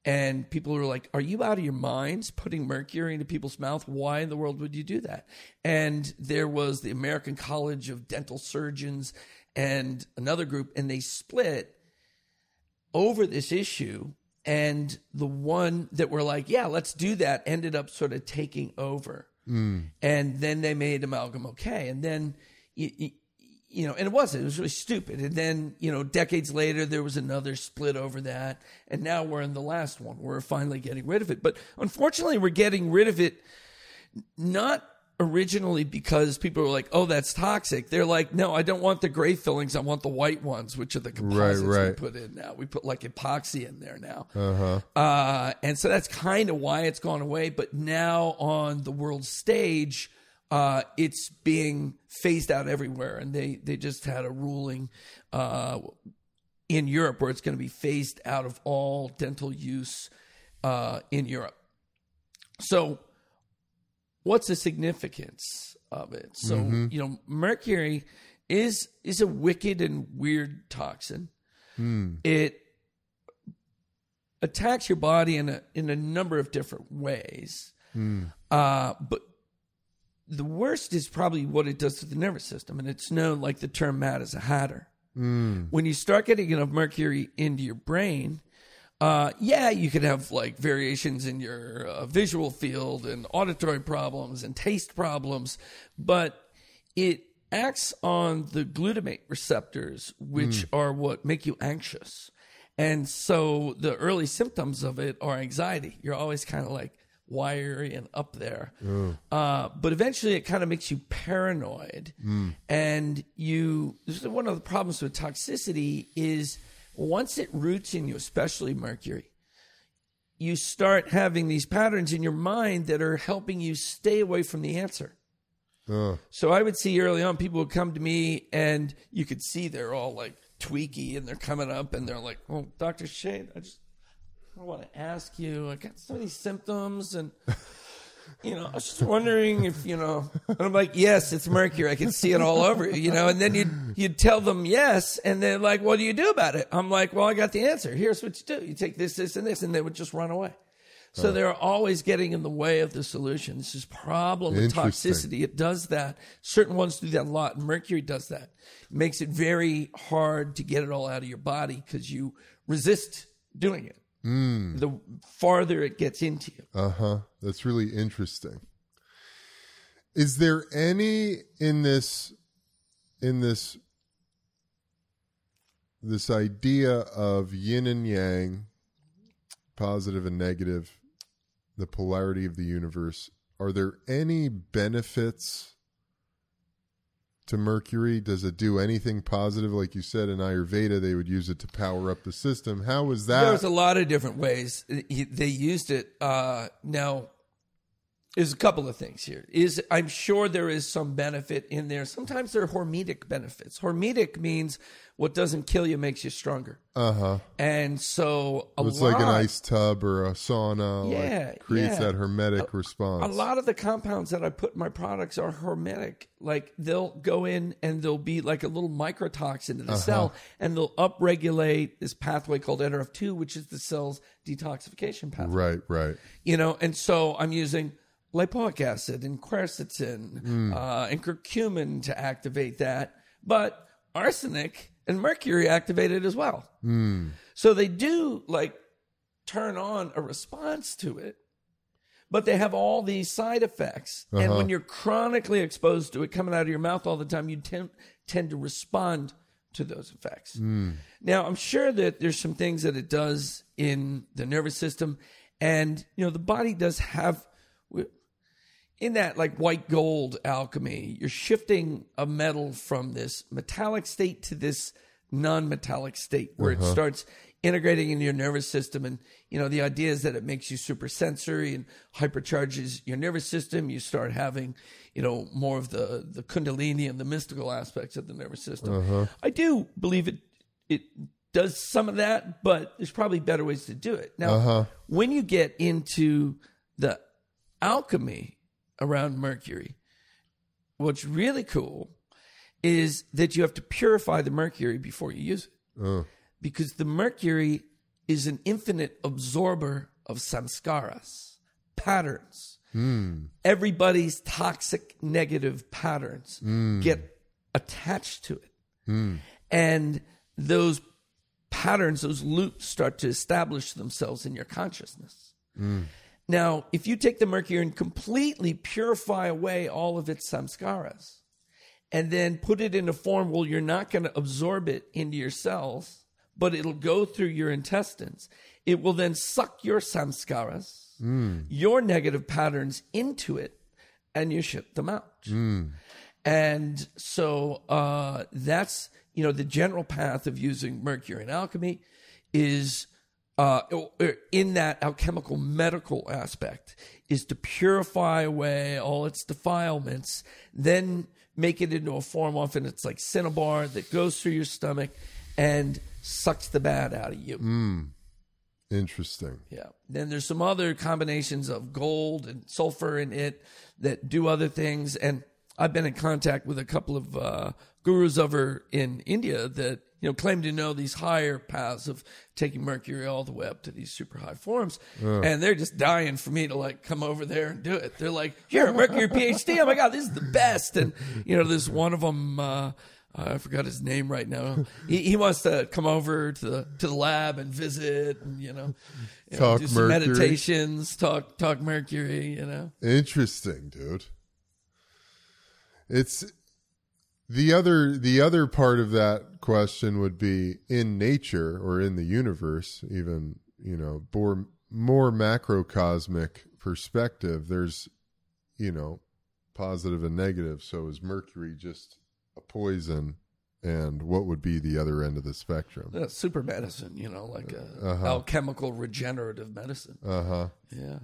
And people were like, Are you out of your minds putting mercury into people's mouth? Why in the world would you do that? And there was the American College of Dental Surgeons and another group, and they split over this issue. And the one that were like, yeah, let's do that ended up sort of taking over. Hmm. And then they made amalgam okay. And then, you, you, you know, and it wasn't, it was really stupid. And then, you know, decades later, there was another split over that. And now we're in the last one. We're finally getting rid of it. But unfortunately, we're getting rid of it not originally because people were like, "Oh, that's toxic." They're like, "No, I don't want the gray fillings. I want the white ones, which are the composites we right. put in now. We put like epoxy in there now, uh and so that's kind of why it's gone away. But now on the world stage, uh, it's being phased out everywhere, and they they just had a ruling. Uh, in Europe, where it's going to be phased out of all dental use uh, in Europe. So, what's the significance of it? So, mm-hmm. you know, mercury is is a wicked and weird toxin. Hmm. It attacks your body in a in a number of different ways. Hmm. Uh, but the worst is probably what it does to the nervous system, and it's known like the term "mad as a hatter." Hmm. When you start getting enough mercury into your brain, uh, yeah, you could have like variations in your uh, visual field and auditory problems and taste problems, but it acts on the glutamate receptors, which are what make you anxious. And so the early symptoms of it are anxiety. You're always kind of like wiry and up there. Uh, but eventually it kind of makes you paranoid. And you, this is one of the problems with toxicity is once it roots in you, especially mercury, you start having these patterns in your mind that are helping you stay away from the answer. Uh, So I would see early on people would come to me and you could see they're all like tweaky and they're coming up and they're like, "Well, Doctor Shade, I just I want to ask you. I got so many symptoms and." You know, I was just wondering if you know. And I'm like, yes, it's mercury. I can see it all over you. You know, and then you'd you'd tell them yes, and they're like, what do you do about it? I'm like, well, I got the answer. Here's what you do: you take this, this, and this, and they would just run away. So they're always getting in the way of the solution. This is problem with toxicity. It does that. Certain ones do that a lot. Mercury does that. It makes it very hard to get it all out of your body because you resist doing it. The farther it gets into you. Uh huh. That's really interesting. Is there any in this in this this idea of yin and yang, positive and negative, the polarity of the universe? Are there any benefits to Mercury? Does it do anything positive? Like you said in Ayurveda, they would use it to power up the system. How was that? There's a lot of different ways they used it. Uh, now, there's a couple of things here. Is I'm sure there is some benefit in there. Sometimes there are hormetic benefits. Hormetic means what doesn't kill you makes you stronger. uh huh. And so a It's lot, like an ice tub or a sauna. Yeah, like creates yeah. that hormetic response. A lot of the compounds that I put in my products are hormetic. Like they'll go in and they'll be like a little microtoxin to the cell and they'll upregulate this pathway called NRF2, which is the cell's detoxification pathway. Right, right. You know, and so I'm using lipoic acid and quercetin hmm. uh, and curcumin to activate that, but arsenic and mercury activate it as well. Hmm. So they do like turn on a response to it, but they have all these side effects. And uh-huh. when you're chronically exposed to it coming out of your mouth all the time, you tend, tend to respond to those effects. Hmm. Now, I'm sure that there's some things that it does in the nervous system. And, you know, the body does have, in that like white gold alchemy, you're shifting a metal from this metallic state to this non-metallic state where it uh-huh. starts integrating into your nervous system. And you know the idea is that it makes you super sensory and hypercharges your nervous system. You start having you know more of the the kundalini and the mystical aspects of the nervous system. Uh-huh. I do believe it it does some of that but there's probably better ways to do it. Now uh-huh. when you get into the alchemy around mercury. What's really cool is that you have to purify the mercury before you use it. Oh. Because the mercury is an infinite absorber of samskaras, patterns. Hmm. Everybody's toxic negative patterns hmm. get attached to it. Hmm. And those patterns, those loops start to establish themselves in your consciousness. Now, if you take the mercury and completely purify away all of its samskaras, and then put it in a form where you're not going to absorb it into your cells, but it'll go through your intestines. It will then suck your samskaras, your negative patterns into it, and you ship them out. And so uh, that's you know the general path of using mercury in alchemy is uh, in that alchemical medical aspect is to purify away all its defilements, then make it into a form. Often it's like cinnabar that goes through your stomach and sucks the bad out of you. Interesting. Yeah. Then there's some other combinations of gold and sulfur in it that do other things. And I've been in contact with a couple of uh, gurus over in India that you know claim to know these higher paths of taking mercury all the way up to these super high forms, and they're just dying for me to like come over there and do it. They're like, "You're a mercury PhD. Oh my god, this is the best!" And you know, there's one of them. Uh, I forgot his name right now. He, he wants to come over to the to the lab and visit, and you know, you know, Talk do some mercury. meditations, talk talk mercury. You know, Interesting, dude. It's the other the other part of that question would be in nature or in the universe, even you know, more more macrocosmic perspective. There's you know positive and negative. So is Mercury just a poison? And what would be the other end of the spectrum? Super medicine. You know, like a Uh-huh. alchemical regenerative medicine. Uh huh. Yeah.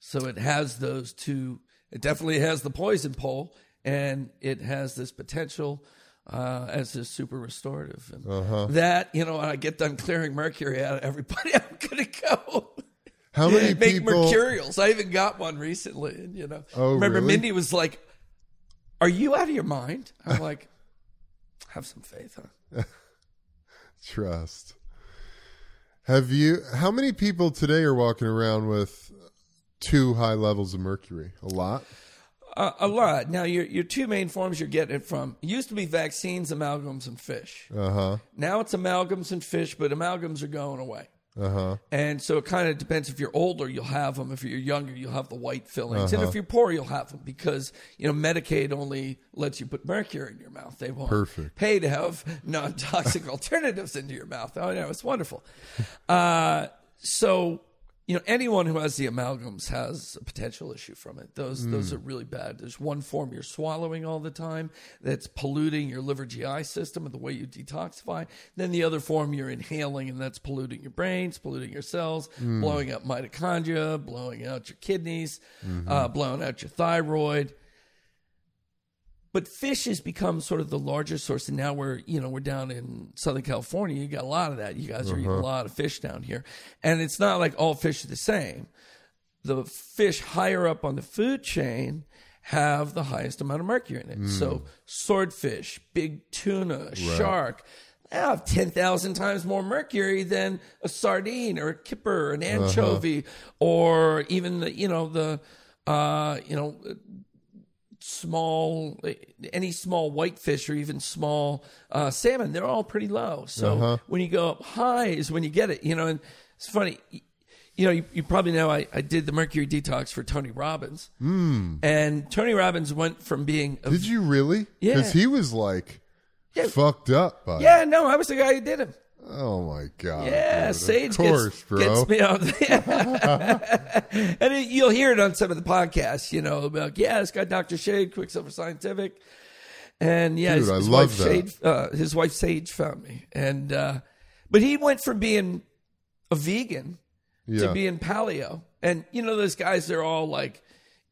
So it has those two. It definitely has the poison pole, and it has this potential uh, as this super restorative. And Uh-huh. that, you know, when I get done clearing mercury out of everybody, I'm going to go. How many make people? mercurials. I even got one recently, and you know, Oh, remember really? Mindy was like, "Are you out of your mind?" I'm like, "Have some faith, huh?" Trust. Have you? How many people today are walking around with two high levels of mercury? A lot. Uh, a lot. Now, your your two main forms you're getting it from it used to be vaccines, amalgams, and fish. Uh huh. Now it's amalgams and fish, but amalgams are going away. Uh huh. And so it kind of depends. If you're older, you'll have them. If you're younger, you'll have the white fillings. And if you're poor, you'll have them because you know Medicaid only lets you put mercury in your mouth. They won't Perfect. pay to have non-toxic alternatives into your mouth. Oh no, it's wonderful. Uh, so you know anyone who has the amalgams has a potential issue from it. Those hmm. those are really bad. There's one form you're swallowing all the time that's polluting your liver GI system and the way you detoxify. Then the other form you're inhaling and that's polluting your brains, polluting your cells, hmm. blowing up mitochondria, blowing out your kidneys, mm-hmm. uh, blowing out your thyroid. But fish has become sort of the largest source, and now we're you know we're down in Southern California. You got a lot of that. You guys are eating a uh-huh. lot of fish down here, and it's not like all fish are the same. The fish higher up on the food chain have the highest amount of mercury in it. Hmm. So swordfish, big tuna, shark. They have 10,000 times more mercury than a sardine or a kipper, or an uh-huh. anchovy, or even the, you know, the, uh, you know, small any small whitefish or even small uh, salmon they're all pretty low so when you go up high is when you get it you know and it's funny you know you, you probably know I, I did the mercury detox for tony robbins mm. and tony robbins went from being a, Did you really? Yeah. Because he was like Yeah. fucked up by. it. yeah no i was the guy who did him Oh my god. Yeah, dude. Sage course, gets, gets me out. There. And it, you'll hear it on some of the podcasts, you know, about, yeah, this guy, Dr. Shade, Quicksilver Scientific. And yeah, Dude, his, I his love wife that. Shade, uh, his wife Sage found me. And, uh, but he went from being a vegan yeah. to being paleo. And you know, those guys, they're all like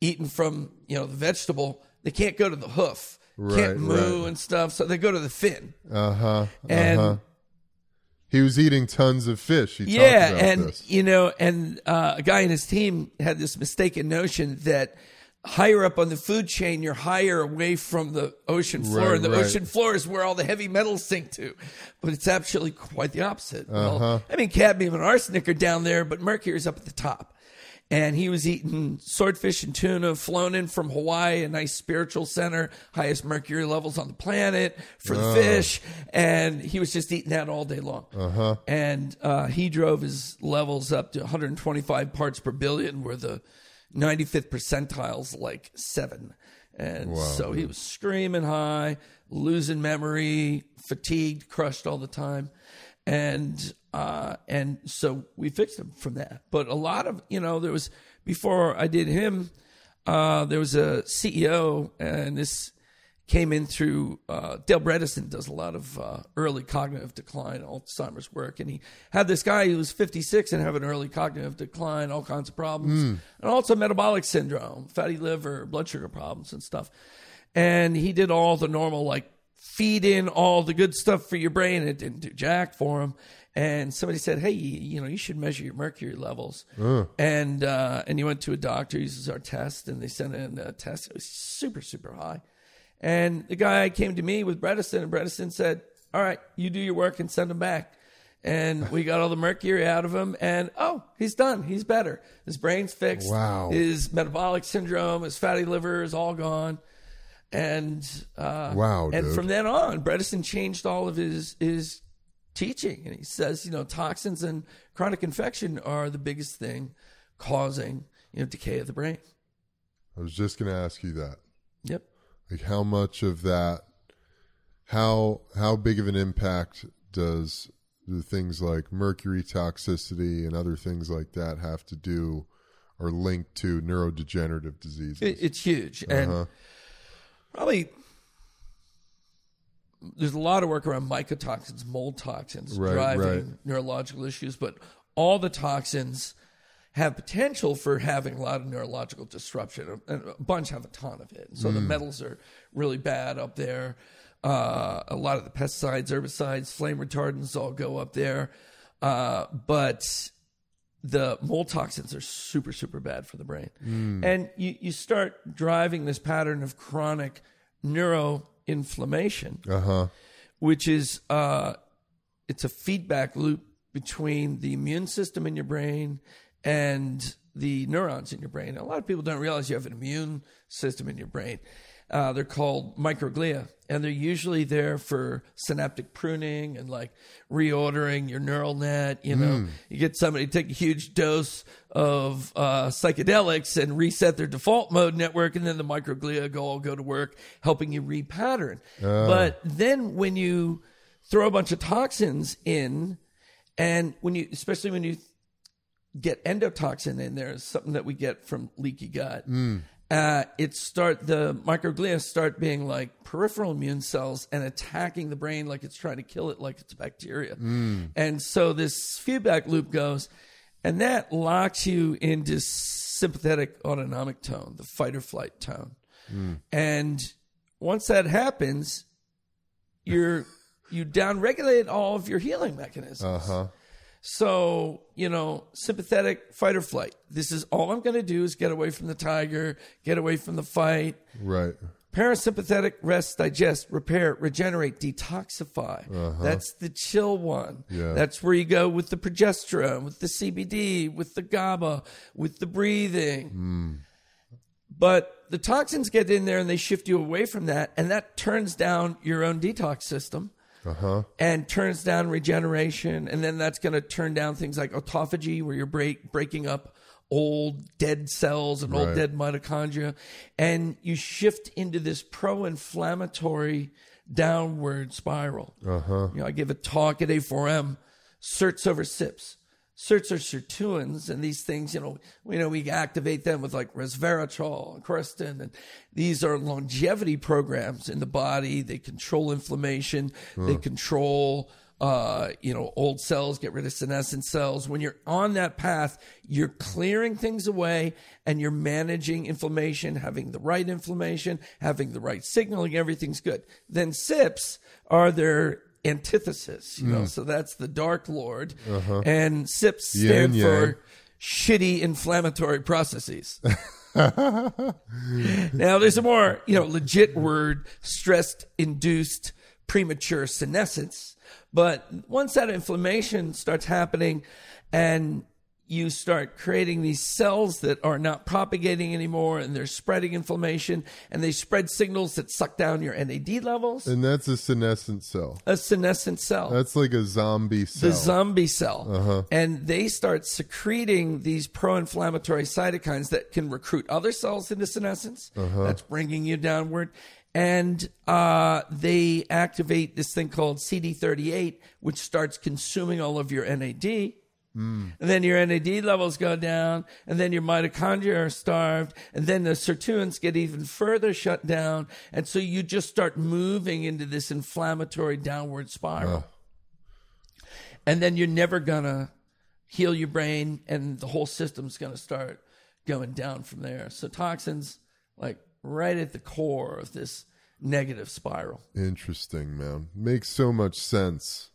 eating from, you know, the vegetable. They can't go to the hoof, Right, can't moo right. and stuff. So they go to the fin. uh huh. And uh-huh. He was eating tons of fish. He yeah, about and this. you know, and uh, a guy in his team had this mistaken notion that higher up on the food chain, you're higher away from the ocean floor, Right, and the right. ocean floor is where all the heavy metals sink to. But it's actually quite the opposite. Uh-huh. Well, I mean, cadmium and arsenic are down there, but mercury's up at the top. And he was eating swordfish and tuna flown in from Hawaii, a nice spiritual center, highest mercury levels on the planet for the fish. And he was just eating that all day long. Uh-huh. And uh, he drove his levels up to 125 parts per billion, where the 95th percentile's like seven. And so he was screaming high, losing memory, fatigued, crushed all the time. And uh, and so we fixed him from that. But a lot of you know, there was before I did him, uh, there was a CEO, and this came in through uh, Dale Bredesen does a lot of uh, early cognitive decline, Alzheimer's work, and he had this guy who was 56 and having early cognitive decline, all kinds of problems, and also metabolic syndrome, fatty liver, blood sugar problems, and stuff. And he did all the normal like feed in all the good stuff for your brain. It didn't do jack for him. And somebody said, "Hey, you, know, you should measure your mercury levels." And uh, and he went to a doctor. He uses our test, and they sent in a test. It was super, super high. And the guy came to me with Bredesen, and Bredesen said, "All right, you do your work and send him back." And we got all the mercury out of him, and oh, he's done. He's better. His brain's fixed. Wow. His metabolic syndrome, his fatty liver is all gone. And uh, Wow, and dude. from then on, Bredesen changed all of his his teaching, and he says, you know, toxins and chronic infection are the biggest thing causing you know decay of the brain. I was just going to ask you that. Yep. Like, how much of that, how how big of an impact does the things like mercury toxicity and other things like that have to do or linked to neurodegenerative diseases? It, it's huge, and Uh-huh. probably there's a lot of work around mycotoxins, mold toxins, Right, driving right. neurological issues, but all the toxins have potential for having a lot of neurological disruption. And a bunch have a ton of it. So the Mm. metals are really bad up there. Uh, a lot of the pesticides, herbicides, flame retardants all go up there. Uh, but the mold toxins are super, super bad for the brain. And you, you start driving this pattern of chronic neuroinflammation, Uh huh. which is uh, it's a feedback loop between the immune system in your brain and the neurons in your brain. A lot of people don't realize you have an immune system in your brain. Uh, they're called microglia, and they're usually there for synaptic pruning and like reordering your neural net. You know, you get somebody to take a huge dose of uh, psychedelics and reset their default mode network, and then the microglia go all go to work helping you repattern. But then when you throw a bunch of toxins in, and when you, especially when you get endotoxin in there, something that we get from leaky gut. Uh, it start the microglia start being like peripheral immune cells and attacking the brain like it's trying to kill it like it's bacteria. And so this feedback loop goes, and that locks you into sympathetic autonomic tone, the fight or flight tone. And once that happens, you're you downregulate all of your healing mechanisms. Uh huh. So, you know, sympathetic fight or flight. This is all I'm going to do is get away from the tiger, get away from the fight. Right. Parasympathetic rest, digest, repair, regenerate, detoxify. Uh-huh. That's the chill one. Yeah. That's where you go with the progesterone, with the CBD, with the GABA, with the breathing. Hmm. But the toxins get in there and they shift you away from that, and that turns down your own detox system Uh huh. and turns down regeneration. And then that's going to turn down things like autophagy, where you're break, breaking up old dead cells and old Right. dead mitochondria. And you shift into this pro inflammatory downward spiral. Uh-huh. You know, I give a talk at A4M, SIRTs over SIPs. SIRTs are sirtuins, and these things, you know, we know we activate them with like resveratrol and quercetin, and these are longevity programs in the body. They control inflammation. They control uh, you know, old cells, get rid of senescent cells. When you're on that path, you're clearing things away and you're managing inflammation, having the right inflammation, having the right signaling, everything's good. Then SIPs are their antithesis, you know, hmm. so that's the Dark Lord. Uh-huh. And SIPs stand Yin yang. for shitty inflammatory processes. now there's a more, you know, legit word, stress induced premature senescence. But once that inflammation starts happening and you start creating these cells that are not propagating anymore and they're spreading inflammation and they spread signals that suck down your NAD levels, And that's a senescent cell. a senescent cell That's like a zombie cell. the zombie cell. And they start secreting these pro inflammatory cytokines that can recruit other cells into senescence. That's bringing you downward. And uh, they activate this thing called CD38, which starts consuming all of your NAD. Mm. And then your NAD levels go down, and then your mitochondria are starved, and then the sirtuins get even further shut down. And so you just start moving into this inflammatory downward spiral and then you're never gonna heal your brain and the whole system's gonna start going down from there so toxins like right at the core of this negative spiral Interesting, man. Makes so much sense.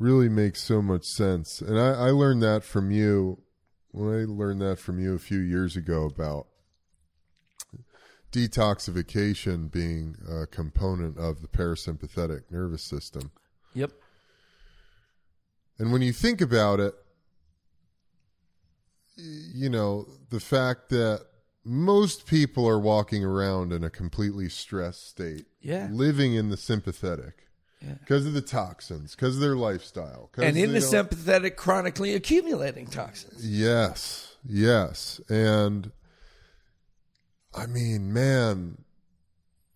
Really makes so much sense. And I, I learned that from you when I learned that from you a few years ago about detoxification being a component of the parasympathetic nervous system. yep And when you think about it, you know, the fact that most people are walking around in a completely stressed state, Yeah. living in the sympathetic Yeah. because of the toxins, because of their lifestyle, and in the don't- sympathetic chronically accumulating toxins Yes, yes. And I mean, man,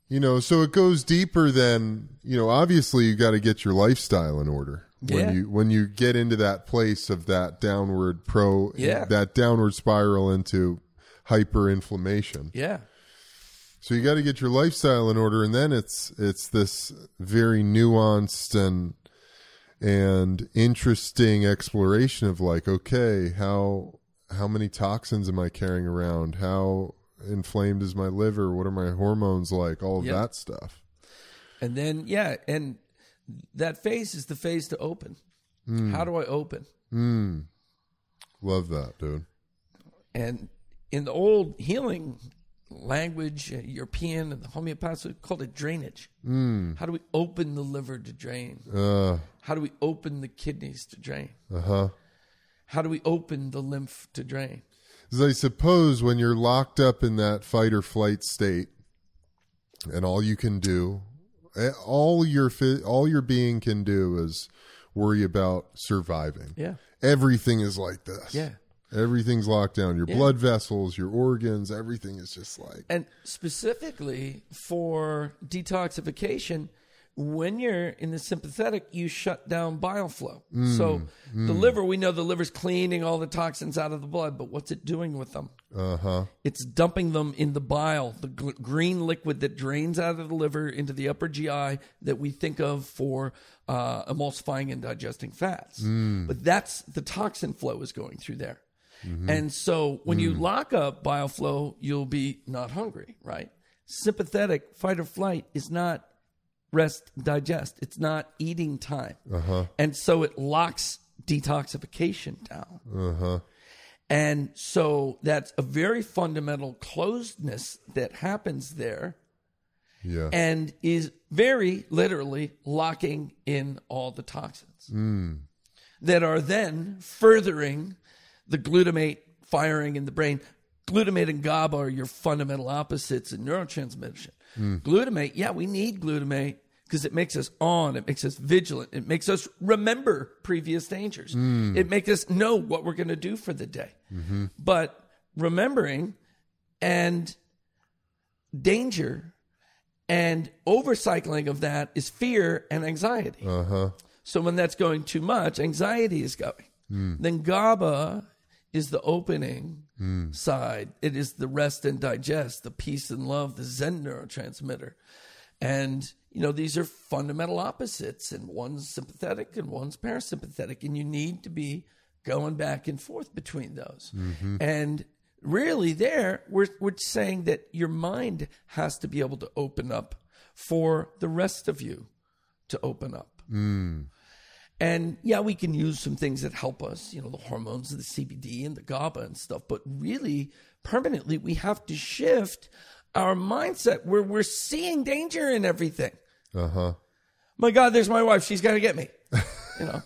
you know, so it goes deeper than, you know, obviously you got to get your lifestyle in order. When Yeah. you when you get into that place of that downward pro Yeah. that downward spiral into hyperinflammation. yeah So you got to get your lifestyle in order and then it's it's this very nuanced and and interesting exploration of like okay, how how many toxins am I carrying around? How inflamed is my liver? What are my hormones like? All of Yep. that stuff. and then yeah and that phase is the phase to open hmm. how do i open hmm. Love that, dude. And in the old healing language, uh, European and the homeopaths we called it drainage. Mm. How do we open the liver to drain? Uh How do we open the kidneys to drain? huh. How do we open the lymph to drain? As I suppose when you're locked up in that fight or flight state, and all you can do, eh, all your all your being can do is worry about surviving. Yeah. Everything is like this. Yeah. Everything's locked down. Your Yeah. blood vessels, your organs, everything is just like And specifically for detoxification, when you're in the sympathetic, you shut down bile flow. so the liver, we know the liver's cleaning all the toxins out of the blood, but what's it doing with them? uh huh. It's dumping them in the bile, the gl- green liquid that drains out of the liver into the upper GI that we think of for uh, emulsifying and digesting fats. But that's the toxin flow is going through there. Mm-hmm. And so when you mm. lock up bile flow, you'll be not hungry, right? Sympathetic fight or flight is not rest, digest. It's not eating time. Uh-huh. And so it locks detoxification down. Uh huh. And so that's a very fundamental closedness that happens there Yeah. and is very literally locking in all the toxins mm. that are then furthering the glutamate firing in the brain. Glutamate and GABA are your fundamental opposites in neurotransmission. Hmm. Glutamate, yeah, we need glutamate because it makes us on, it makes us vigilant, it makes us remember previous dangers, hmm. it makes us know what we're going to do for the day. Mm-hmm. But remembering and danger And overcycling of that is fear and anxiety. Uh huh. So when that's going too much, anxiety is going. Hmm. Then GABA is the opening hmm. side. It is the rest and digest, the peace and love, the Zen neurotransmitter. And, you know, these are fundamental opposites, and one's sympathetic and one's parasympathetic. And you need to be going back and forth between those. Mm-hmm. And really, there, we're, we're saying that your mind has to be able to open up for the rest of you to open up. Hmm. And yeah, we can use some things that help us, you know, the hormones the CBD and the GABA and stuff. But really, permanently, we have to shift our mindset where we're seeing danger in everything. Uh huh. My God, there's my wife. She's going to get me. You know,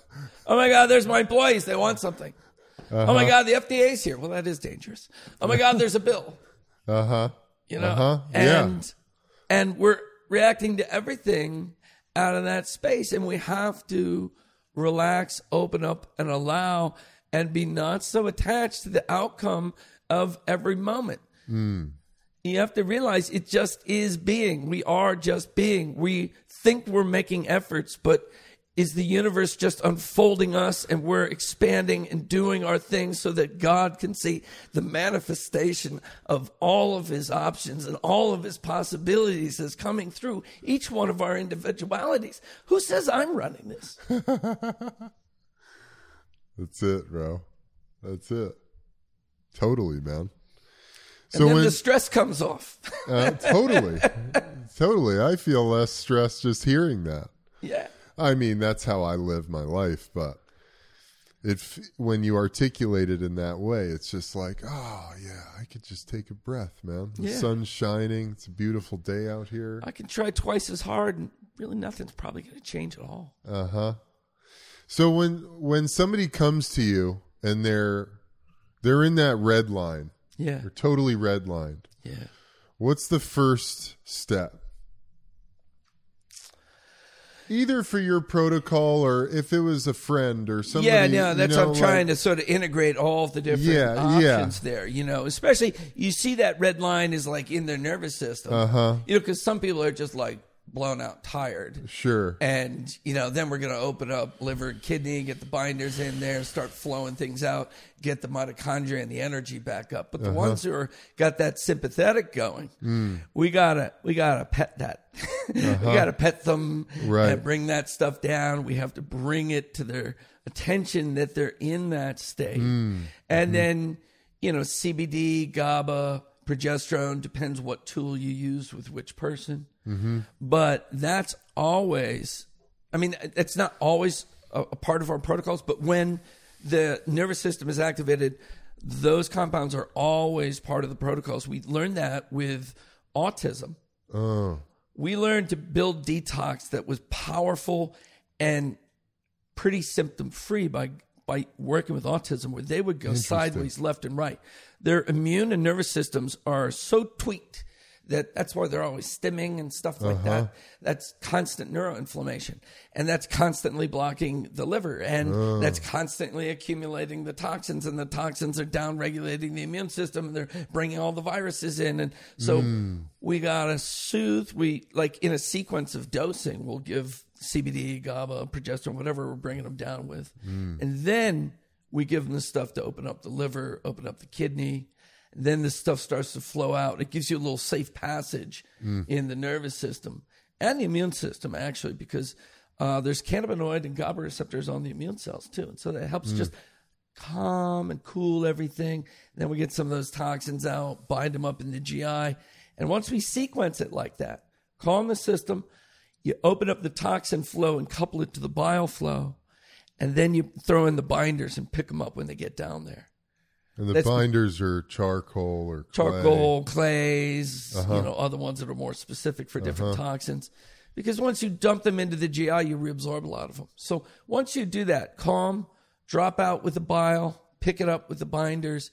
oh my God, there's my employees. They want something. Oh my God, the FDA's here. Well, that is dangerous. Oh my God, there's a bill. Uh huh. You know, Uh-huh. Yeah. and and we're reacting to everything out of that space, and we have to relax, open up, and allow, and be not so attached to the outcome of every moment. Hmm. You have to realize it just is being. We are just being. We think we're making efforts, but is the universe just unfolding us and we're expanding and doing our thing so that God can see the manifestation of all of his options and all of his possibilities as coming through each one of our individualities? Who says I'm running this? That's it, bro. That's it. Totally, man. And then the stress comes off. uh, totally, totally. I feel less stressed just hearing that. yeah. I mean, that's how I live my life, but it when you articulate it in that way, it's just like, oh yeah, I could just take a breath, man. The Yeah. sun's shining. It's a beautiful day out here. I can try twice as hard and really nothing's probably going to change at all. Uh huh. So when when somebody comes to you and they're they're in that red line, Yeah. they're totally redlined. Yeah. What's the first step? Either for your protocol or if it was a friend or somebody. yeah, no, you that's know, I'm trying like- to sort of integrate all of the different Yeah, yeah. options there. You know, especially you see that red line is like in their nervous system. Uh-huh. You know, because some people are just like blown out tired. Sure. And, you know, then we're going to open up liver and kidney, get the binders in there, start flowing things out, get the mitochondria and the energy back up. But the Uh-huh. ones who are got that sympathetic going, Mm. we gotta we gotta pet that. we gotta pet them Uh-huh. Right. and bring that stuff down. We have to bring it to their attention that they're in that state. Mm. And Mm-hmm. then, you know, CBD, GABA, progesterone depends what tool you use with which person. Mm-hmm. But that's always, I mean, it's not always a, a part of our protocols, but when the nervous system is activated, those compounds are always part of the protocols. We learned that with autism. Oh. We learned to build detox that was powerful and pretty symptom free by by working with autism where they would go sideways left and right. Their immune and nervous systems are so tweaked that that's why they're always stimming and stuff like uh-huh. that. That's constant neuroinflammation. And that's constantly blocking the liver. And oh. that's constantly accumulating the toxins. And the toxins are down regulating the immune system. And they're bringing all the viruses in. And so hmm. we got to soothe. We, like in a sequence of dosing, we'll give CBD, GABA, progesterone, whatever we're bringing them down with. Hmm. And then we give them the stuff to open up the liver, open up the kidney. And then the stuff starts to flow out. It gives you a little safe passage hmm. in the nervous system and the immune system, actually, because uh, there's cannabinoid and GABA receptors on the immune cells too. And so that helps hmm. just calm and cool everything. And then we get some of those toxins out, bind them up in the GI. And once we sequence it like that, calm the system, you open up the toxin flow and couple it to the bile flow. And then you throw in the binders and pick them up when they get down there And the That's- binders are charcoal or clay. charcoal, clays, uh-huh. you know, other ones that are more specific for different uh-huh. toxins. Because once you dump them into the GI, you reabsorb a lot of them. So once you do that, calm, drop out with the bile, pick it up with the binders,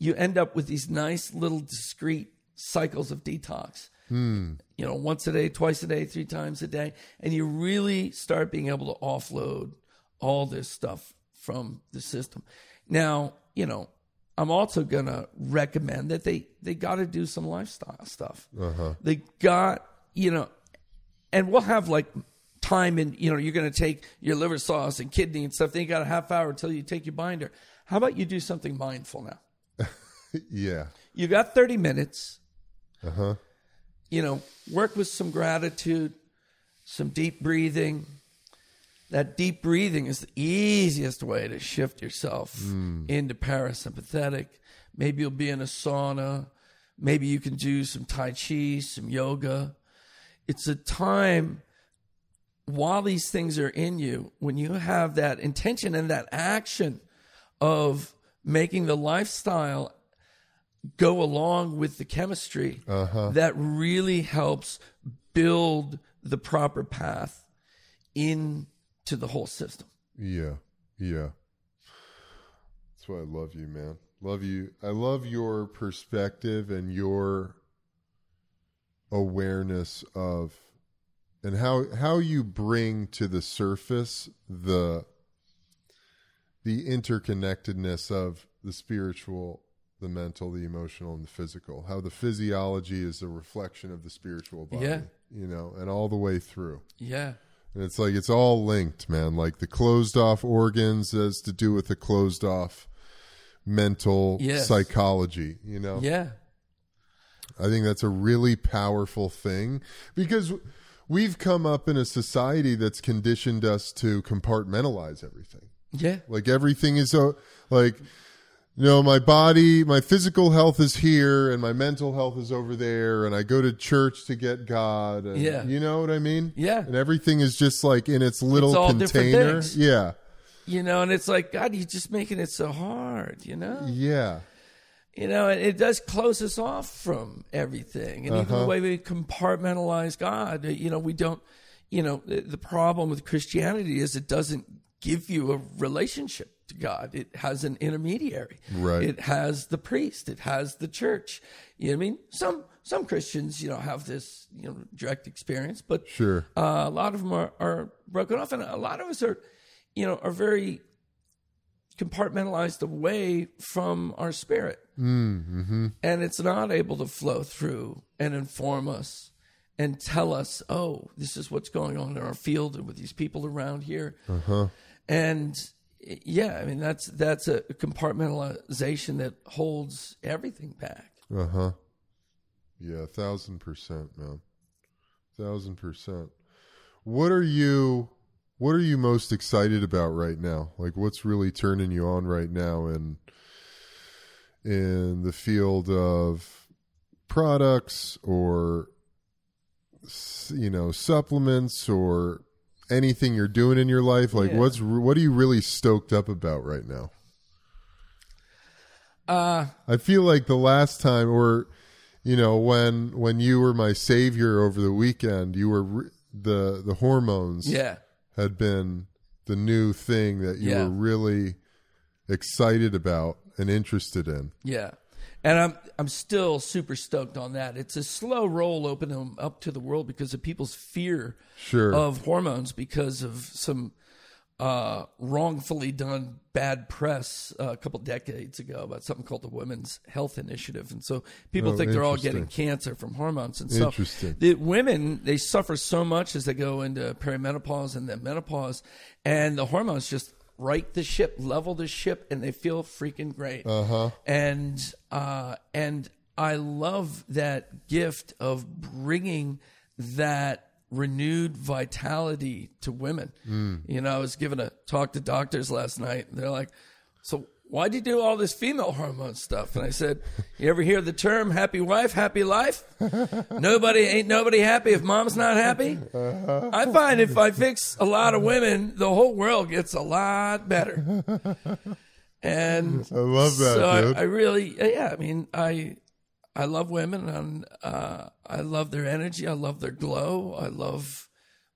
you end up with these nice little discrete cycles of detox. Hmm. You know, once a day, twice a day, three times a day, and you really start being able to offload all this stuff from the system. Now, you know, I'm also gonna recommend that they they got to do some lifestyle stuff. They got you know, and we'll have like time and you know you're going to take your liver sauce and kidney and stuff. Then you got a half hour until you take your binder. How about you do something mindful now? yeah. You got 30 minutes. Uh huh. You know, work with some gratitude, some deep breathing. That deep breathing is the easiest way to shift yourself mm. into parasympathetic. Maybe you'll be in a sauna. Maybe you can do some Tai Chi, some yoga. It's a time while these things are in you, when you have that intention and that action of making the lifestyle go along with the chemistry, uh-huh. that really helps build the proper path into the whole system. Yeah. Yeah. That's why I love you, man. Love you. I love your perspective and your awareness of and how how you bring to the surface the the interconnectedness of the spiritual, the mental, the emotional, and the physical. How the physiology is a reflection of the spiritual body. Yeah. You know, and all the way through. Yeah. And it's like it's all linked, man. Like the closed off organs has to do with the closed off mental Yes. psychology, you know? Yeah. I think that's a really powerful thing because we've come up in a society that's conditioned us to compartmentalize everything. Yeah. Like everything is so like you know, my body, my physical health is here and my mental health is over there and I go to church to get God and Yeah. you know what I mean? Yeah. And everything is just like in its little It's all container. Yeah. You know, and it's like, God, you're just making it so hard, you know? Yeah. You know, and it does close us off from everything. And even Uh-huh. the way we compartmentalize God, you know, we don't, you know, the, the problem with Christianity is it doesn't give you a relationship to God. It has an intermediary. Right. It has the priest. It has the church. You know what I mean? Some, some Christians, you know, have this, you know, direct experience, but Sure. uh, a lot of them are, are broken off, and a lot of us are, you know, are very compartmentalized away from our spirit, mm-hmm. and it's not able to flow through and inform us and tell us, oh, this is what's going on in our field and with these people around here, and yeah, I mean that's that's a compartmentalization that holds everything back. Uh huh. Yeah, a thousand percent, man. Thousand percent. What are you what are you most excited about right now? Like what's really turning you on right now in in the field of products or you know, supplements or anything you're doing in your life? Like Yeah. what's what are you really stoked up about right now? Uh, I feel like the last time, or you know, when when you were my savior over the weekend, you were re- the the hormones yeah. had been the new thing that you Yeah. were really excited about and interested in. Yeah. And I'm I'm still super stoked on that. It's a slow roll opening them up to the world because of people's fear Sure. of hormones because of some uh, wrongfully done bad press uh, a couple decades ago about something called the Women's Health Initiative, and so people Oh, think they're all getting cancer from hormones. And so the women they suffer so much as they go into perimenopause and then menopause, and the hormones just right the ship, level the ship, and they feel freaking great. Uh-huh. And uh, and I love that gift of bringing that renewed vitality to women. You know, I was giving a talk to doctors last night, and they're like, "So." Why'd you do all this female hormone stuff? And I said, You ever hear the term happy wife, happy life? Nobody ain't nobody happy if mom's not happy. I find if I fix a lot of women, the whole world gets a lot better. And I love that, so. I, I really, yeah, I mean, I, I love women and uh, I love their energy. I love their glow. I love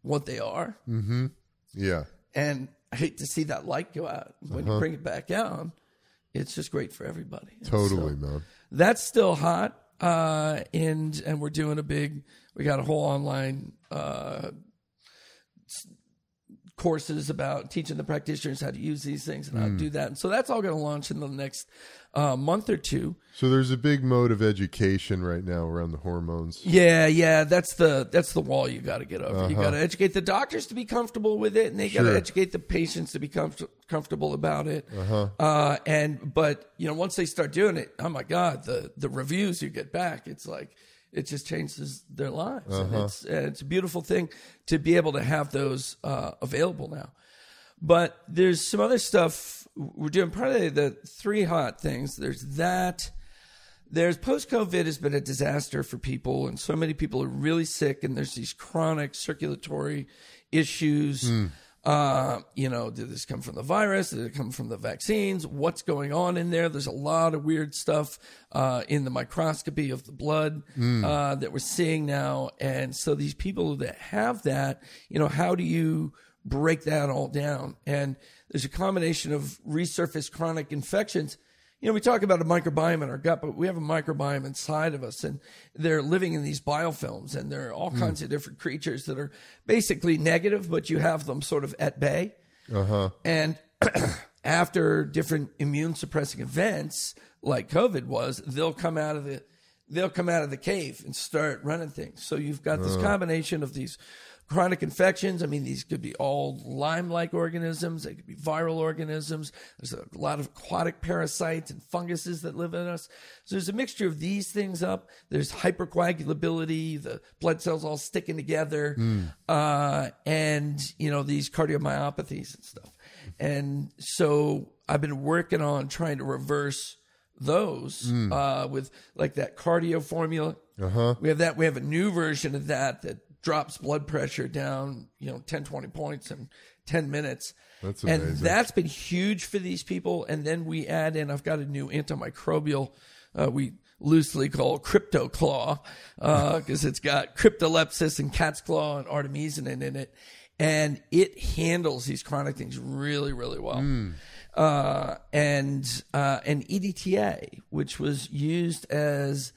what they are. Mm-hmm. yeah. And I hate to see that light go out. When Uh-huh. you bring it back on, it's just great for everybody. Totally, so man. that's still hot. Uh, and, and we're doing a big, we got a whole online, uh, courses about teaching the practitioners how to use these things and how to do that. And so that's all going to launch in the next uh, month or two. So there's a big mode of education right now around the hormones. Yeah, yeah, that's the that's the wall you got to get over. You got to educate the doctors to be comfortable with it, and they got to educate the patients to be comf- comfortable about it. Uh-huh. and but you know, once they start doing it, oh my god, the the reviews you get back, it's like it just changes their lives. And it's and it's a beautiful thing to be able to have those uh, available now. But there's some other stuff we're doing. Probably the three hot things. There's that. There's post COVID has been a disaster for people, and so many people are really sick, and there's these chronic circulatory issues. Uh, you know, did this come from the virus? Did it come from the vaccines? What's going on in there? There's a lot of weird stuff uh, in the microscopy of the blood uh, that we're seeing now. And so these people that have that, you know, how do you break that all down? And there's a combination of resurfaced chronic infections you know, we talk about a microbiome in our gut, but we have a microbiome inside of us, and they're living in these biofilms, and there are all kinds of different creatures that are basically negative, but you have them sort of at bay. Uh huh. And after different immune suppressing events, like COVID was, they'll come out of the they'll come out of the cave and start running things. So you've got this combination of these chronic infections. I mean, these could be all Lyme-like organisms. They could be viral organisms. There's a lot of aquatic parasites and funguses that live in us. So there's a mixture of these things up. There's hypercoagulability. The blood cells all sticking together, uh, and you know these cardiomyopathies and stuff. And so I've been working on trying to reverse those uh, with like that cardio formula. Uh-huh. We have that. We have a new version of that that drops blood pressure down, you know, 10, 20 points in 10 minutes. That's and that's been huge for these people. And then we add in, I've got a new antimicrobial, uh, we loosely call crypto claw, because it's got cryptolepsis and cat's claw and artemisinin in it. And it handles these chronic things really, really well. Uh, and, uh, and EDTA, which was used as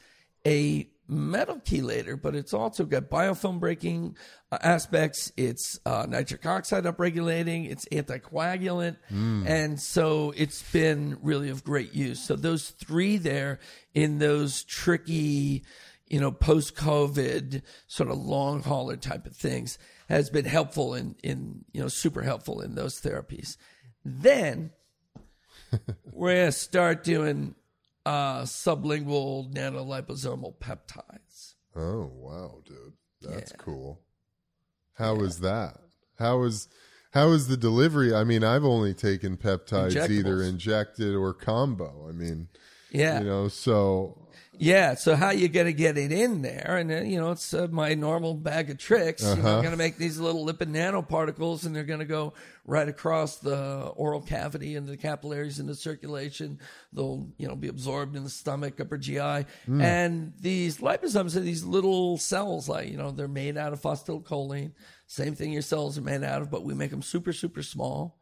a metal chelator, but it's also got biofilm breaking uh, aspects. It's uh, nitric oxide upregulating. It's anticoagulant, and so it's been really of great use. So those three there in those tricky, you know, post COVID sort of long hauler type of things has been helpful in in you know super helpful in those therapies. Then we're gonna start doing uh, sublingual nanoliposomal peptides. Oh wow, dude, that's cool. How is that? How is how is the delivery? I mean, I've only taken peptides either injected or combo. I mean, Yeah, you know, so yeah. So how you gonna get it in there? And then, you know, it's uh, my normal bag of tricks. You know, I'm gonna make these little lipid nanoparticles, and they're gonna go right across the oral cavity and the capillaries in the circulation. They'll, you know, be absorbed in the stomach, upper GI. And these liposomes are these little cells, like you know, they're made out of phosphatidylcholine. Same thing your cells are made out of, but we make them super, super small.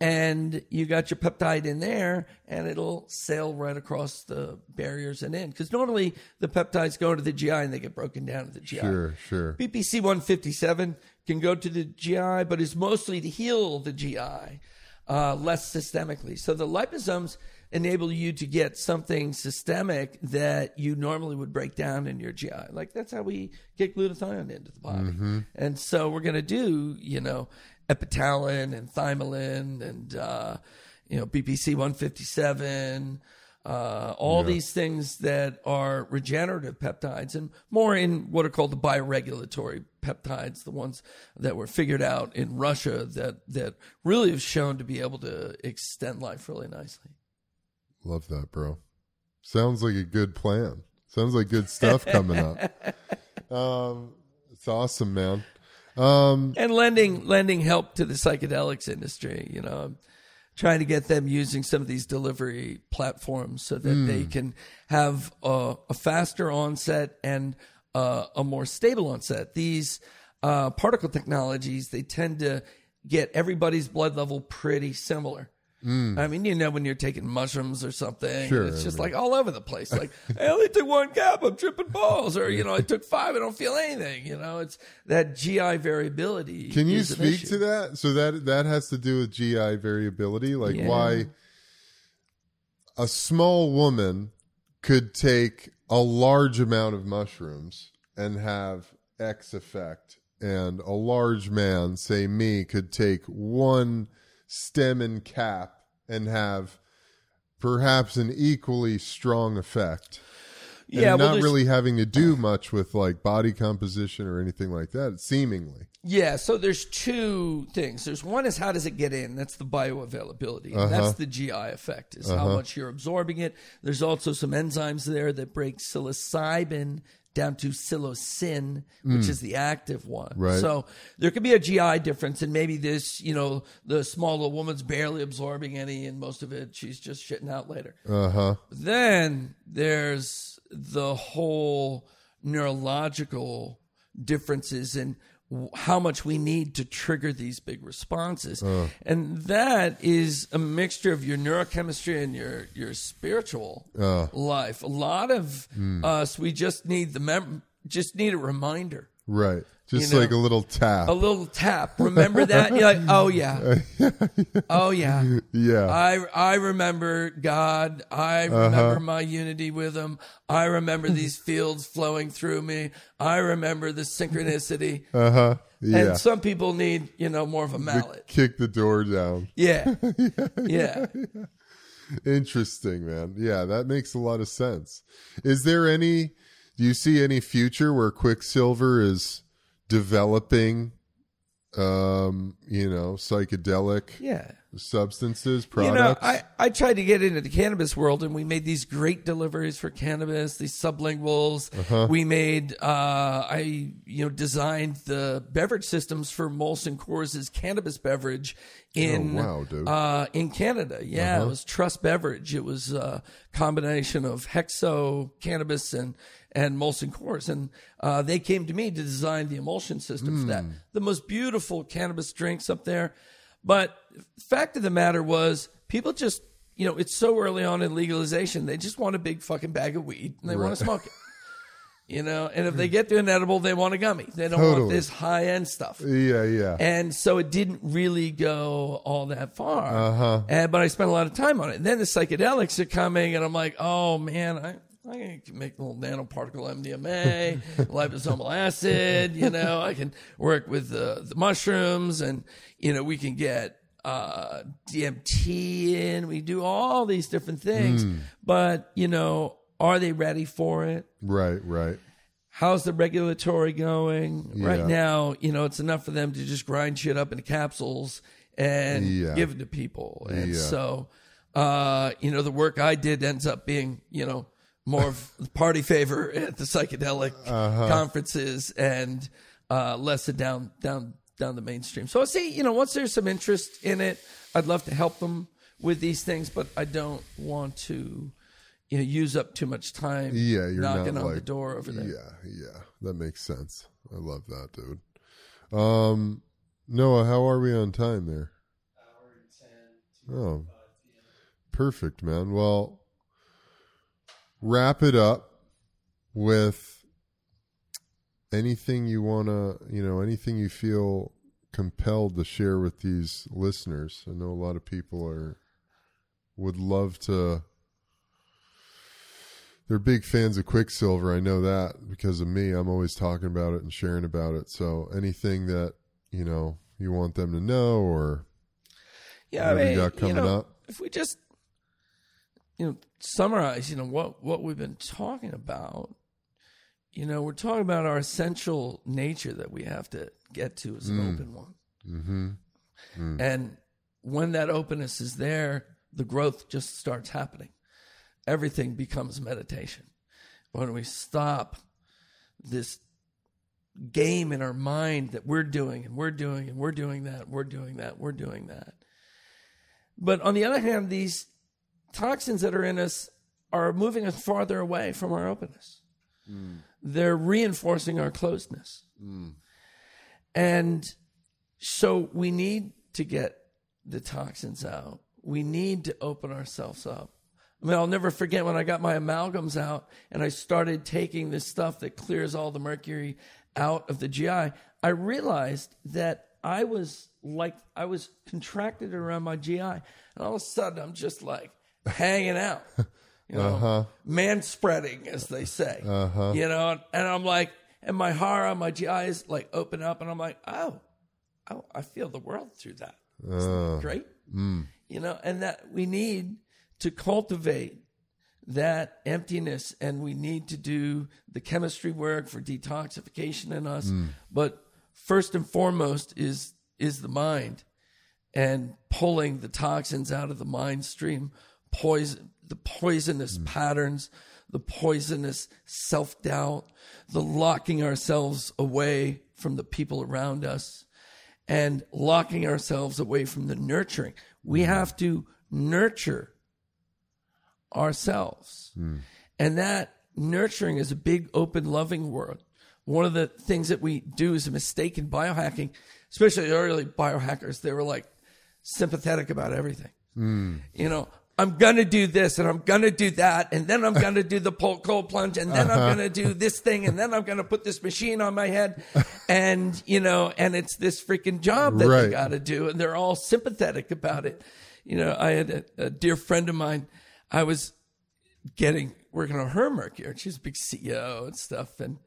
And you got your peptide in there, and it'll sail right across the barriers and in. Because normally the peptides go to the GI and they get broken down to the GI. sure, sure. BPC 157 can go to the GI, but is mostly to heal the GI, uh, less systemically. So the liposomes enable you to get something systemic that you normally would break down in your GI. Like that's how we get glutathione into the body. And so we're going to do, you know, epitalin and thymolin and, uh, you know, BPC 157 uh, all these things that are regenerative peptides and more in what are called the bioregulatory peptides, the ones that were figured out in Russia that, that really have shown to be able to extend life really nicely. Love that, bro. Sounds like a good plan. Sounds like good stuff coming up. Um, it's awesome, man. Um, And lending, lending help to the psychedelics industry, you know, trying to get them using some of these delivery platforms so that they can have a, a faster onset and uh, a more stable onset. These uh, particle technologies, they tend to get everybody's blood level pretty similar. Mm. I mean, you know, when you're taking mushrooms or something, Sure, it's just I mean- like all over the place. Like, I only took one cap, I'm tripping balls, or you know, I took five, I don't feel anything. You know, it's that GI variability. Can you speak to that? So that that has to do with GI variability, like Yeah. why a small woman could take a large amount of mushrooms and have X effect, and a large man, say me, could take one stem and cap and have perhaps an equally strong effect. And Yeah, well, not really having to do much with like body composition or anything like that, seemingly. Yeah, so there's two things. There's one is how does it get in? That's the bioavailability. Uh-huh. That's the GI effect, is how much you're absorbing it. There's also some enzymes there that break psilocybin down to psilocin, which is the active one. Mm. Right. So there could be a GI difference, and maybe this, you know, the small little woman's barely absorbing any, and most of it she's just shitting out later. Uh huh. Then there's the whole neurological differences w- how much we need to trigger these big responses. Uh. And that is a mixture of your neurochemistry and your, your spiritual uh. life. A lot of hmm. us, we just need the mem- just need a reminder. Right. Just You know, like a little tap. A little tap. Remember that? You're like, oh yeah. Oh yeah. yeah. I I remember God. I Uh-huh. remember my unity with Him. I remember these fields flowing through me. I remember the synchronicity. Uh huh. Yeah. And some people need, you know, more of a mallet. Kick the door down. Yeah, yeah. Interesting, man. Yeah, that makes a lot of sense. Is there any, do you see any future where Quicksilver is developing, um, you know, psychedelic Yeah. substances, products You know. I, I tried to get into the cannabis world and we made these great deliveries for cannabis, these sublinguals. Uh-huh. We made, uh, I, you know, designed the beverage systems for Molson Coors' cannabis beverage in, Oh, wow, dude. uh, in Canada. Yeah. Uh-huh. It was Truss Beverage. It was a combination of Hexo cannabis and, and Molson Coors. And, uh, they came to me to design the emulsion system for that. Hmm. The most beautiful cannabis drinks up there. But fact of the matter was, people just, you know, it's so early on in legalization, they just want a big fucking bag of weed and they want to smoke it. You know, and if they get to an edible, they want a gummy. They don't want this high end stuff. yeah, yeah. And so it didn't really go all that far. Uh-huh. And, but I spent a lot of time on it. And then the psychedelics are coming, and I'm like, oh man, I, I can make a little nanoparticle MDMA, liposomal acid. You know, I can work with the, the mushrooms, and you know, we can get uh, DMT in. We do all these different things, Hmm. but you know, are they ready for it? right, right. How's the regulatory going? Right now, you know, it's enough for them to just grind shit up into capsules and Yeah. give it to people. And Yeah. so, uh, you know, the work I did ends up being, you know, more of the party favor at the psychedelic Uh-huh. conferences and uh, less a down down down the mainstream. So I see, you know, once there's some interest in it, I'd love to help them with these things, but I don't want to, you know, use up too much time. Yeah, you're knocking not on like, the door over there. Yeah, yeah. That makes sense. I love that, dude. Um, Noah, how are we on time there? Oh, perfect, man. Well, wrap it up with anything you want to, you know, anything you feel compelled to share with these listeners. I know a lot of people are would love to they're big fans of Quicksilver. I know that because of me. I'm always talking about it and sharing about it. So anything that, you know, you want them to know or Yeah, What I mean, you got coming know, up? If we just, you know, summarize, you know, what what we've been talking about, you know, we're talking about our essential nature that we have to get to as an open one. mm-hmm. And when that openness is there, the growth just starts happening. Everything becomes meditation. When we stop this game in our mind that we're doing and we're doing and we're doing that, we're doing that, we're doing that. But on the other hand, these toxins that are in us are moving us farther away from our openness. Mm. They're reinforcing our closedness. Mm. And so we need to get the toxins out. we need to open ourselves up. I mean, I'll never forget when I got my amalgams out and I started taking this stuff that clears all the mercury out of the GI. I realized that I was like, I was contracted around my GI. And all of a sudden, I'm just like hanging out, you know, uh-huh. man spreading, as they say, uh-huh. you know, and I'm like, and my hara, my GI is like open up, and I'm like, oh, oh, I feel the world through that. That uh, great? Mm. You know, and that we need to cultivate that emptiness and we need to do the chemistry work for detoxification in us. Mm. But first and foremost is is the mind and pulling the toxins out of the mind stream, poison the poisonous mm. patterns, the poisonous self-doubt, the locking ourselves away from the people around us and locking ourselves away from the nurturing. We mm. have to nurture ourselves. Mm. And that nurturing is a big, open, loving world. One of the things that we do is a mistake in biohacking, especially early biohackers. They were like sympathetic about everything. You know, I'm going to do this and I'm going to do that. And then I'm going to do the cold plunge. And then I'm uh-huh. going to do this thing. And then I'm going to put this machine on my head. And, you know, and it's this freaking job that they Right. got to do. And they're all sympathetic about it. You know, I had a, a dear friend of mine. I was getting working on her Mercury. She's a big CEO and stuff. And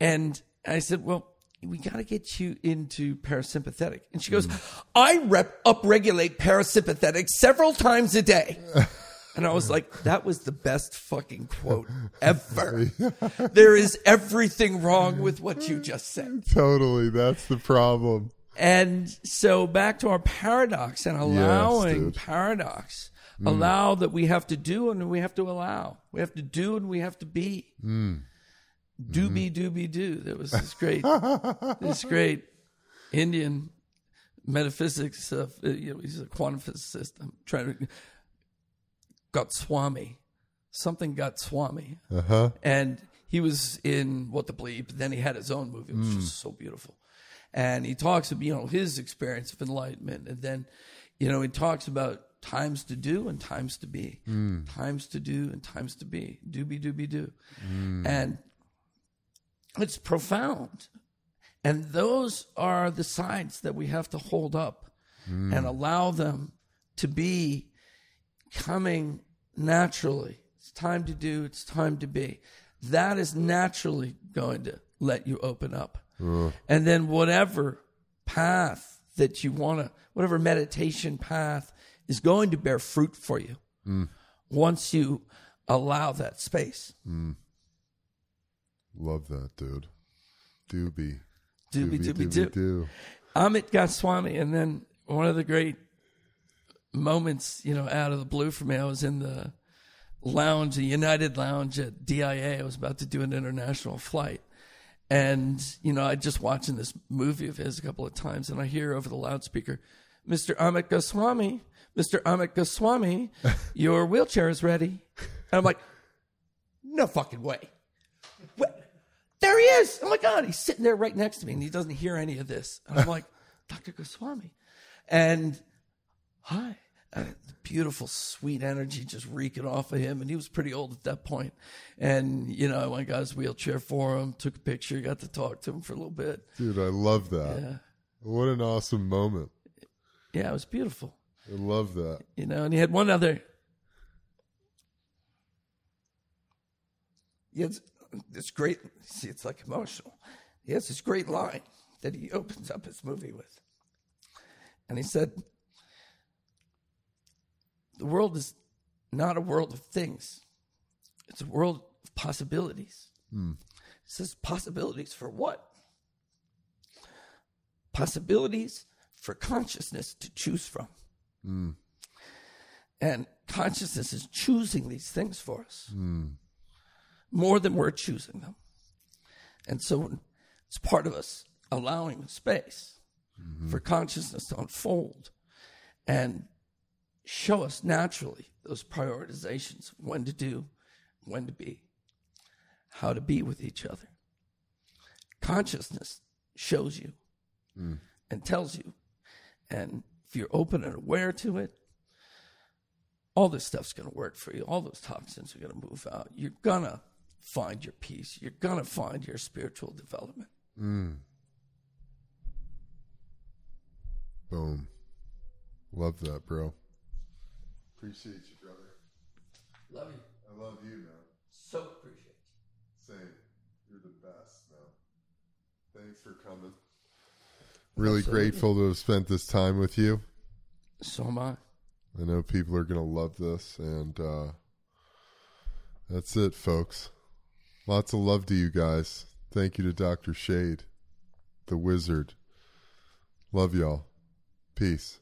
and I said, well, we got to get you into parasympathetic. And she goes, mm. I rep upregulate parasympathetic several times a day. And I was like, that was the best fucking quote ever. there is everything wrong with what you just said. Totally. That's the problem. And so back to our paradox and allowing dude. paradox. Mm. Allow that we have to do and we have to allow. We have to do and we have to be. Do be, do be, do. There was this great, this great Indian metaphysics of, uh, you know, he's a quantum physicist. I'm trying to, Goswami. Something Goswami. Uh huh. And he was in What the Bleep. Then he had his own movie, which Hmm. was so beautiful. And he talks about, you know, his experience of enlightenment. And then, you know, he talks about times to do and times to be. Hmm. Times to do and times to be. Do be, do do. And it's profound. And those are the signs that we have to hold up hmm. and allow them to be coming naturally. It's time to do, it's time to be. That is naturally going to let you open up. And then whatever path that you want to, whatever meditation path is going to bear fruit for you hmm. once you allow that space. Hmm. Love that, dude. Doobie. Doobie, doobie, doo. doo. Amit Goswami, and then one of the great moments, you know, out of the blue for me, I was in the lounge, the United Lounge at DIA. I was about to do an international flight. And, you know, I just watching this movie of his a couple of times, and I hear over the loudspeaker, Mr. Amit Goswami, Mr. Amit Goswami, your wheelchair is ready. And I'm like, no fucking way. There he is. Oh my God. He's sitting there right next to me and he doesn't hear any of this. And I'm like, Dr. Goswami. And hi. And beautiful, sweet energy just reeking off of him. And he was pretty old at that point. And, you know, I went got his wheelchair for him, took a picture, got to talk to him for a little bit. Dude, I love that. Yeah. What an awesome moment. Yeah, it was beautiful. I love that. You know, and he had one other. He has this great, see, it's like emotional. He has this great line that he opens up his movie with. And he said, The world is not a world of things, it's a world of possibilities. Hmm. He says, Possibilities for what? Possibilities for consciousness to choose from. Hmm. And consciousness is choosing these things for us hmm. More than we're choosing them. And so it's part of us allowing space mm-hmm. for consciousness to unfold and show us naturally those prioritizations of when to do, when to be, how to be with each other. Consciousness shows you mm. and tells you. And if you're open and aware to it, all this stuff's going to work for you. All those toxins are going to move out. You're going to find your peace. You're going to find your spiritual development. Boom. Love that, bro. Appreciate you, brother. Love you. I love you, man. So appreciate you. Same. You're the best, man. Thanks for coming. Really Absolutely. grateful to have spent this time with you. So am I. I know people are going to love this, and uh, that's it, folks. Lots of love to you guys. Thank you to Dr. Shade, the wizard. Love y'all. Peace.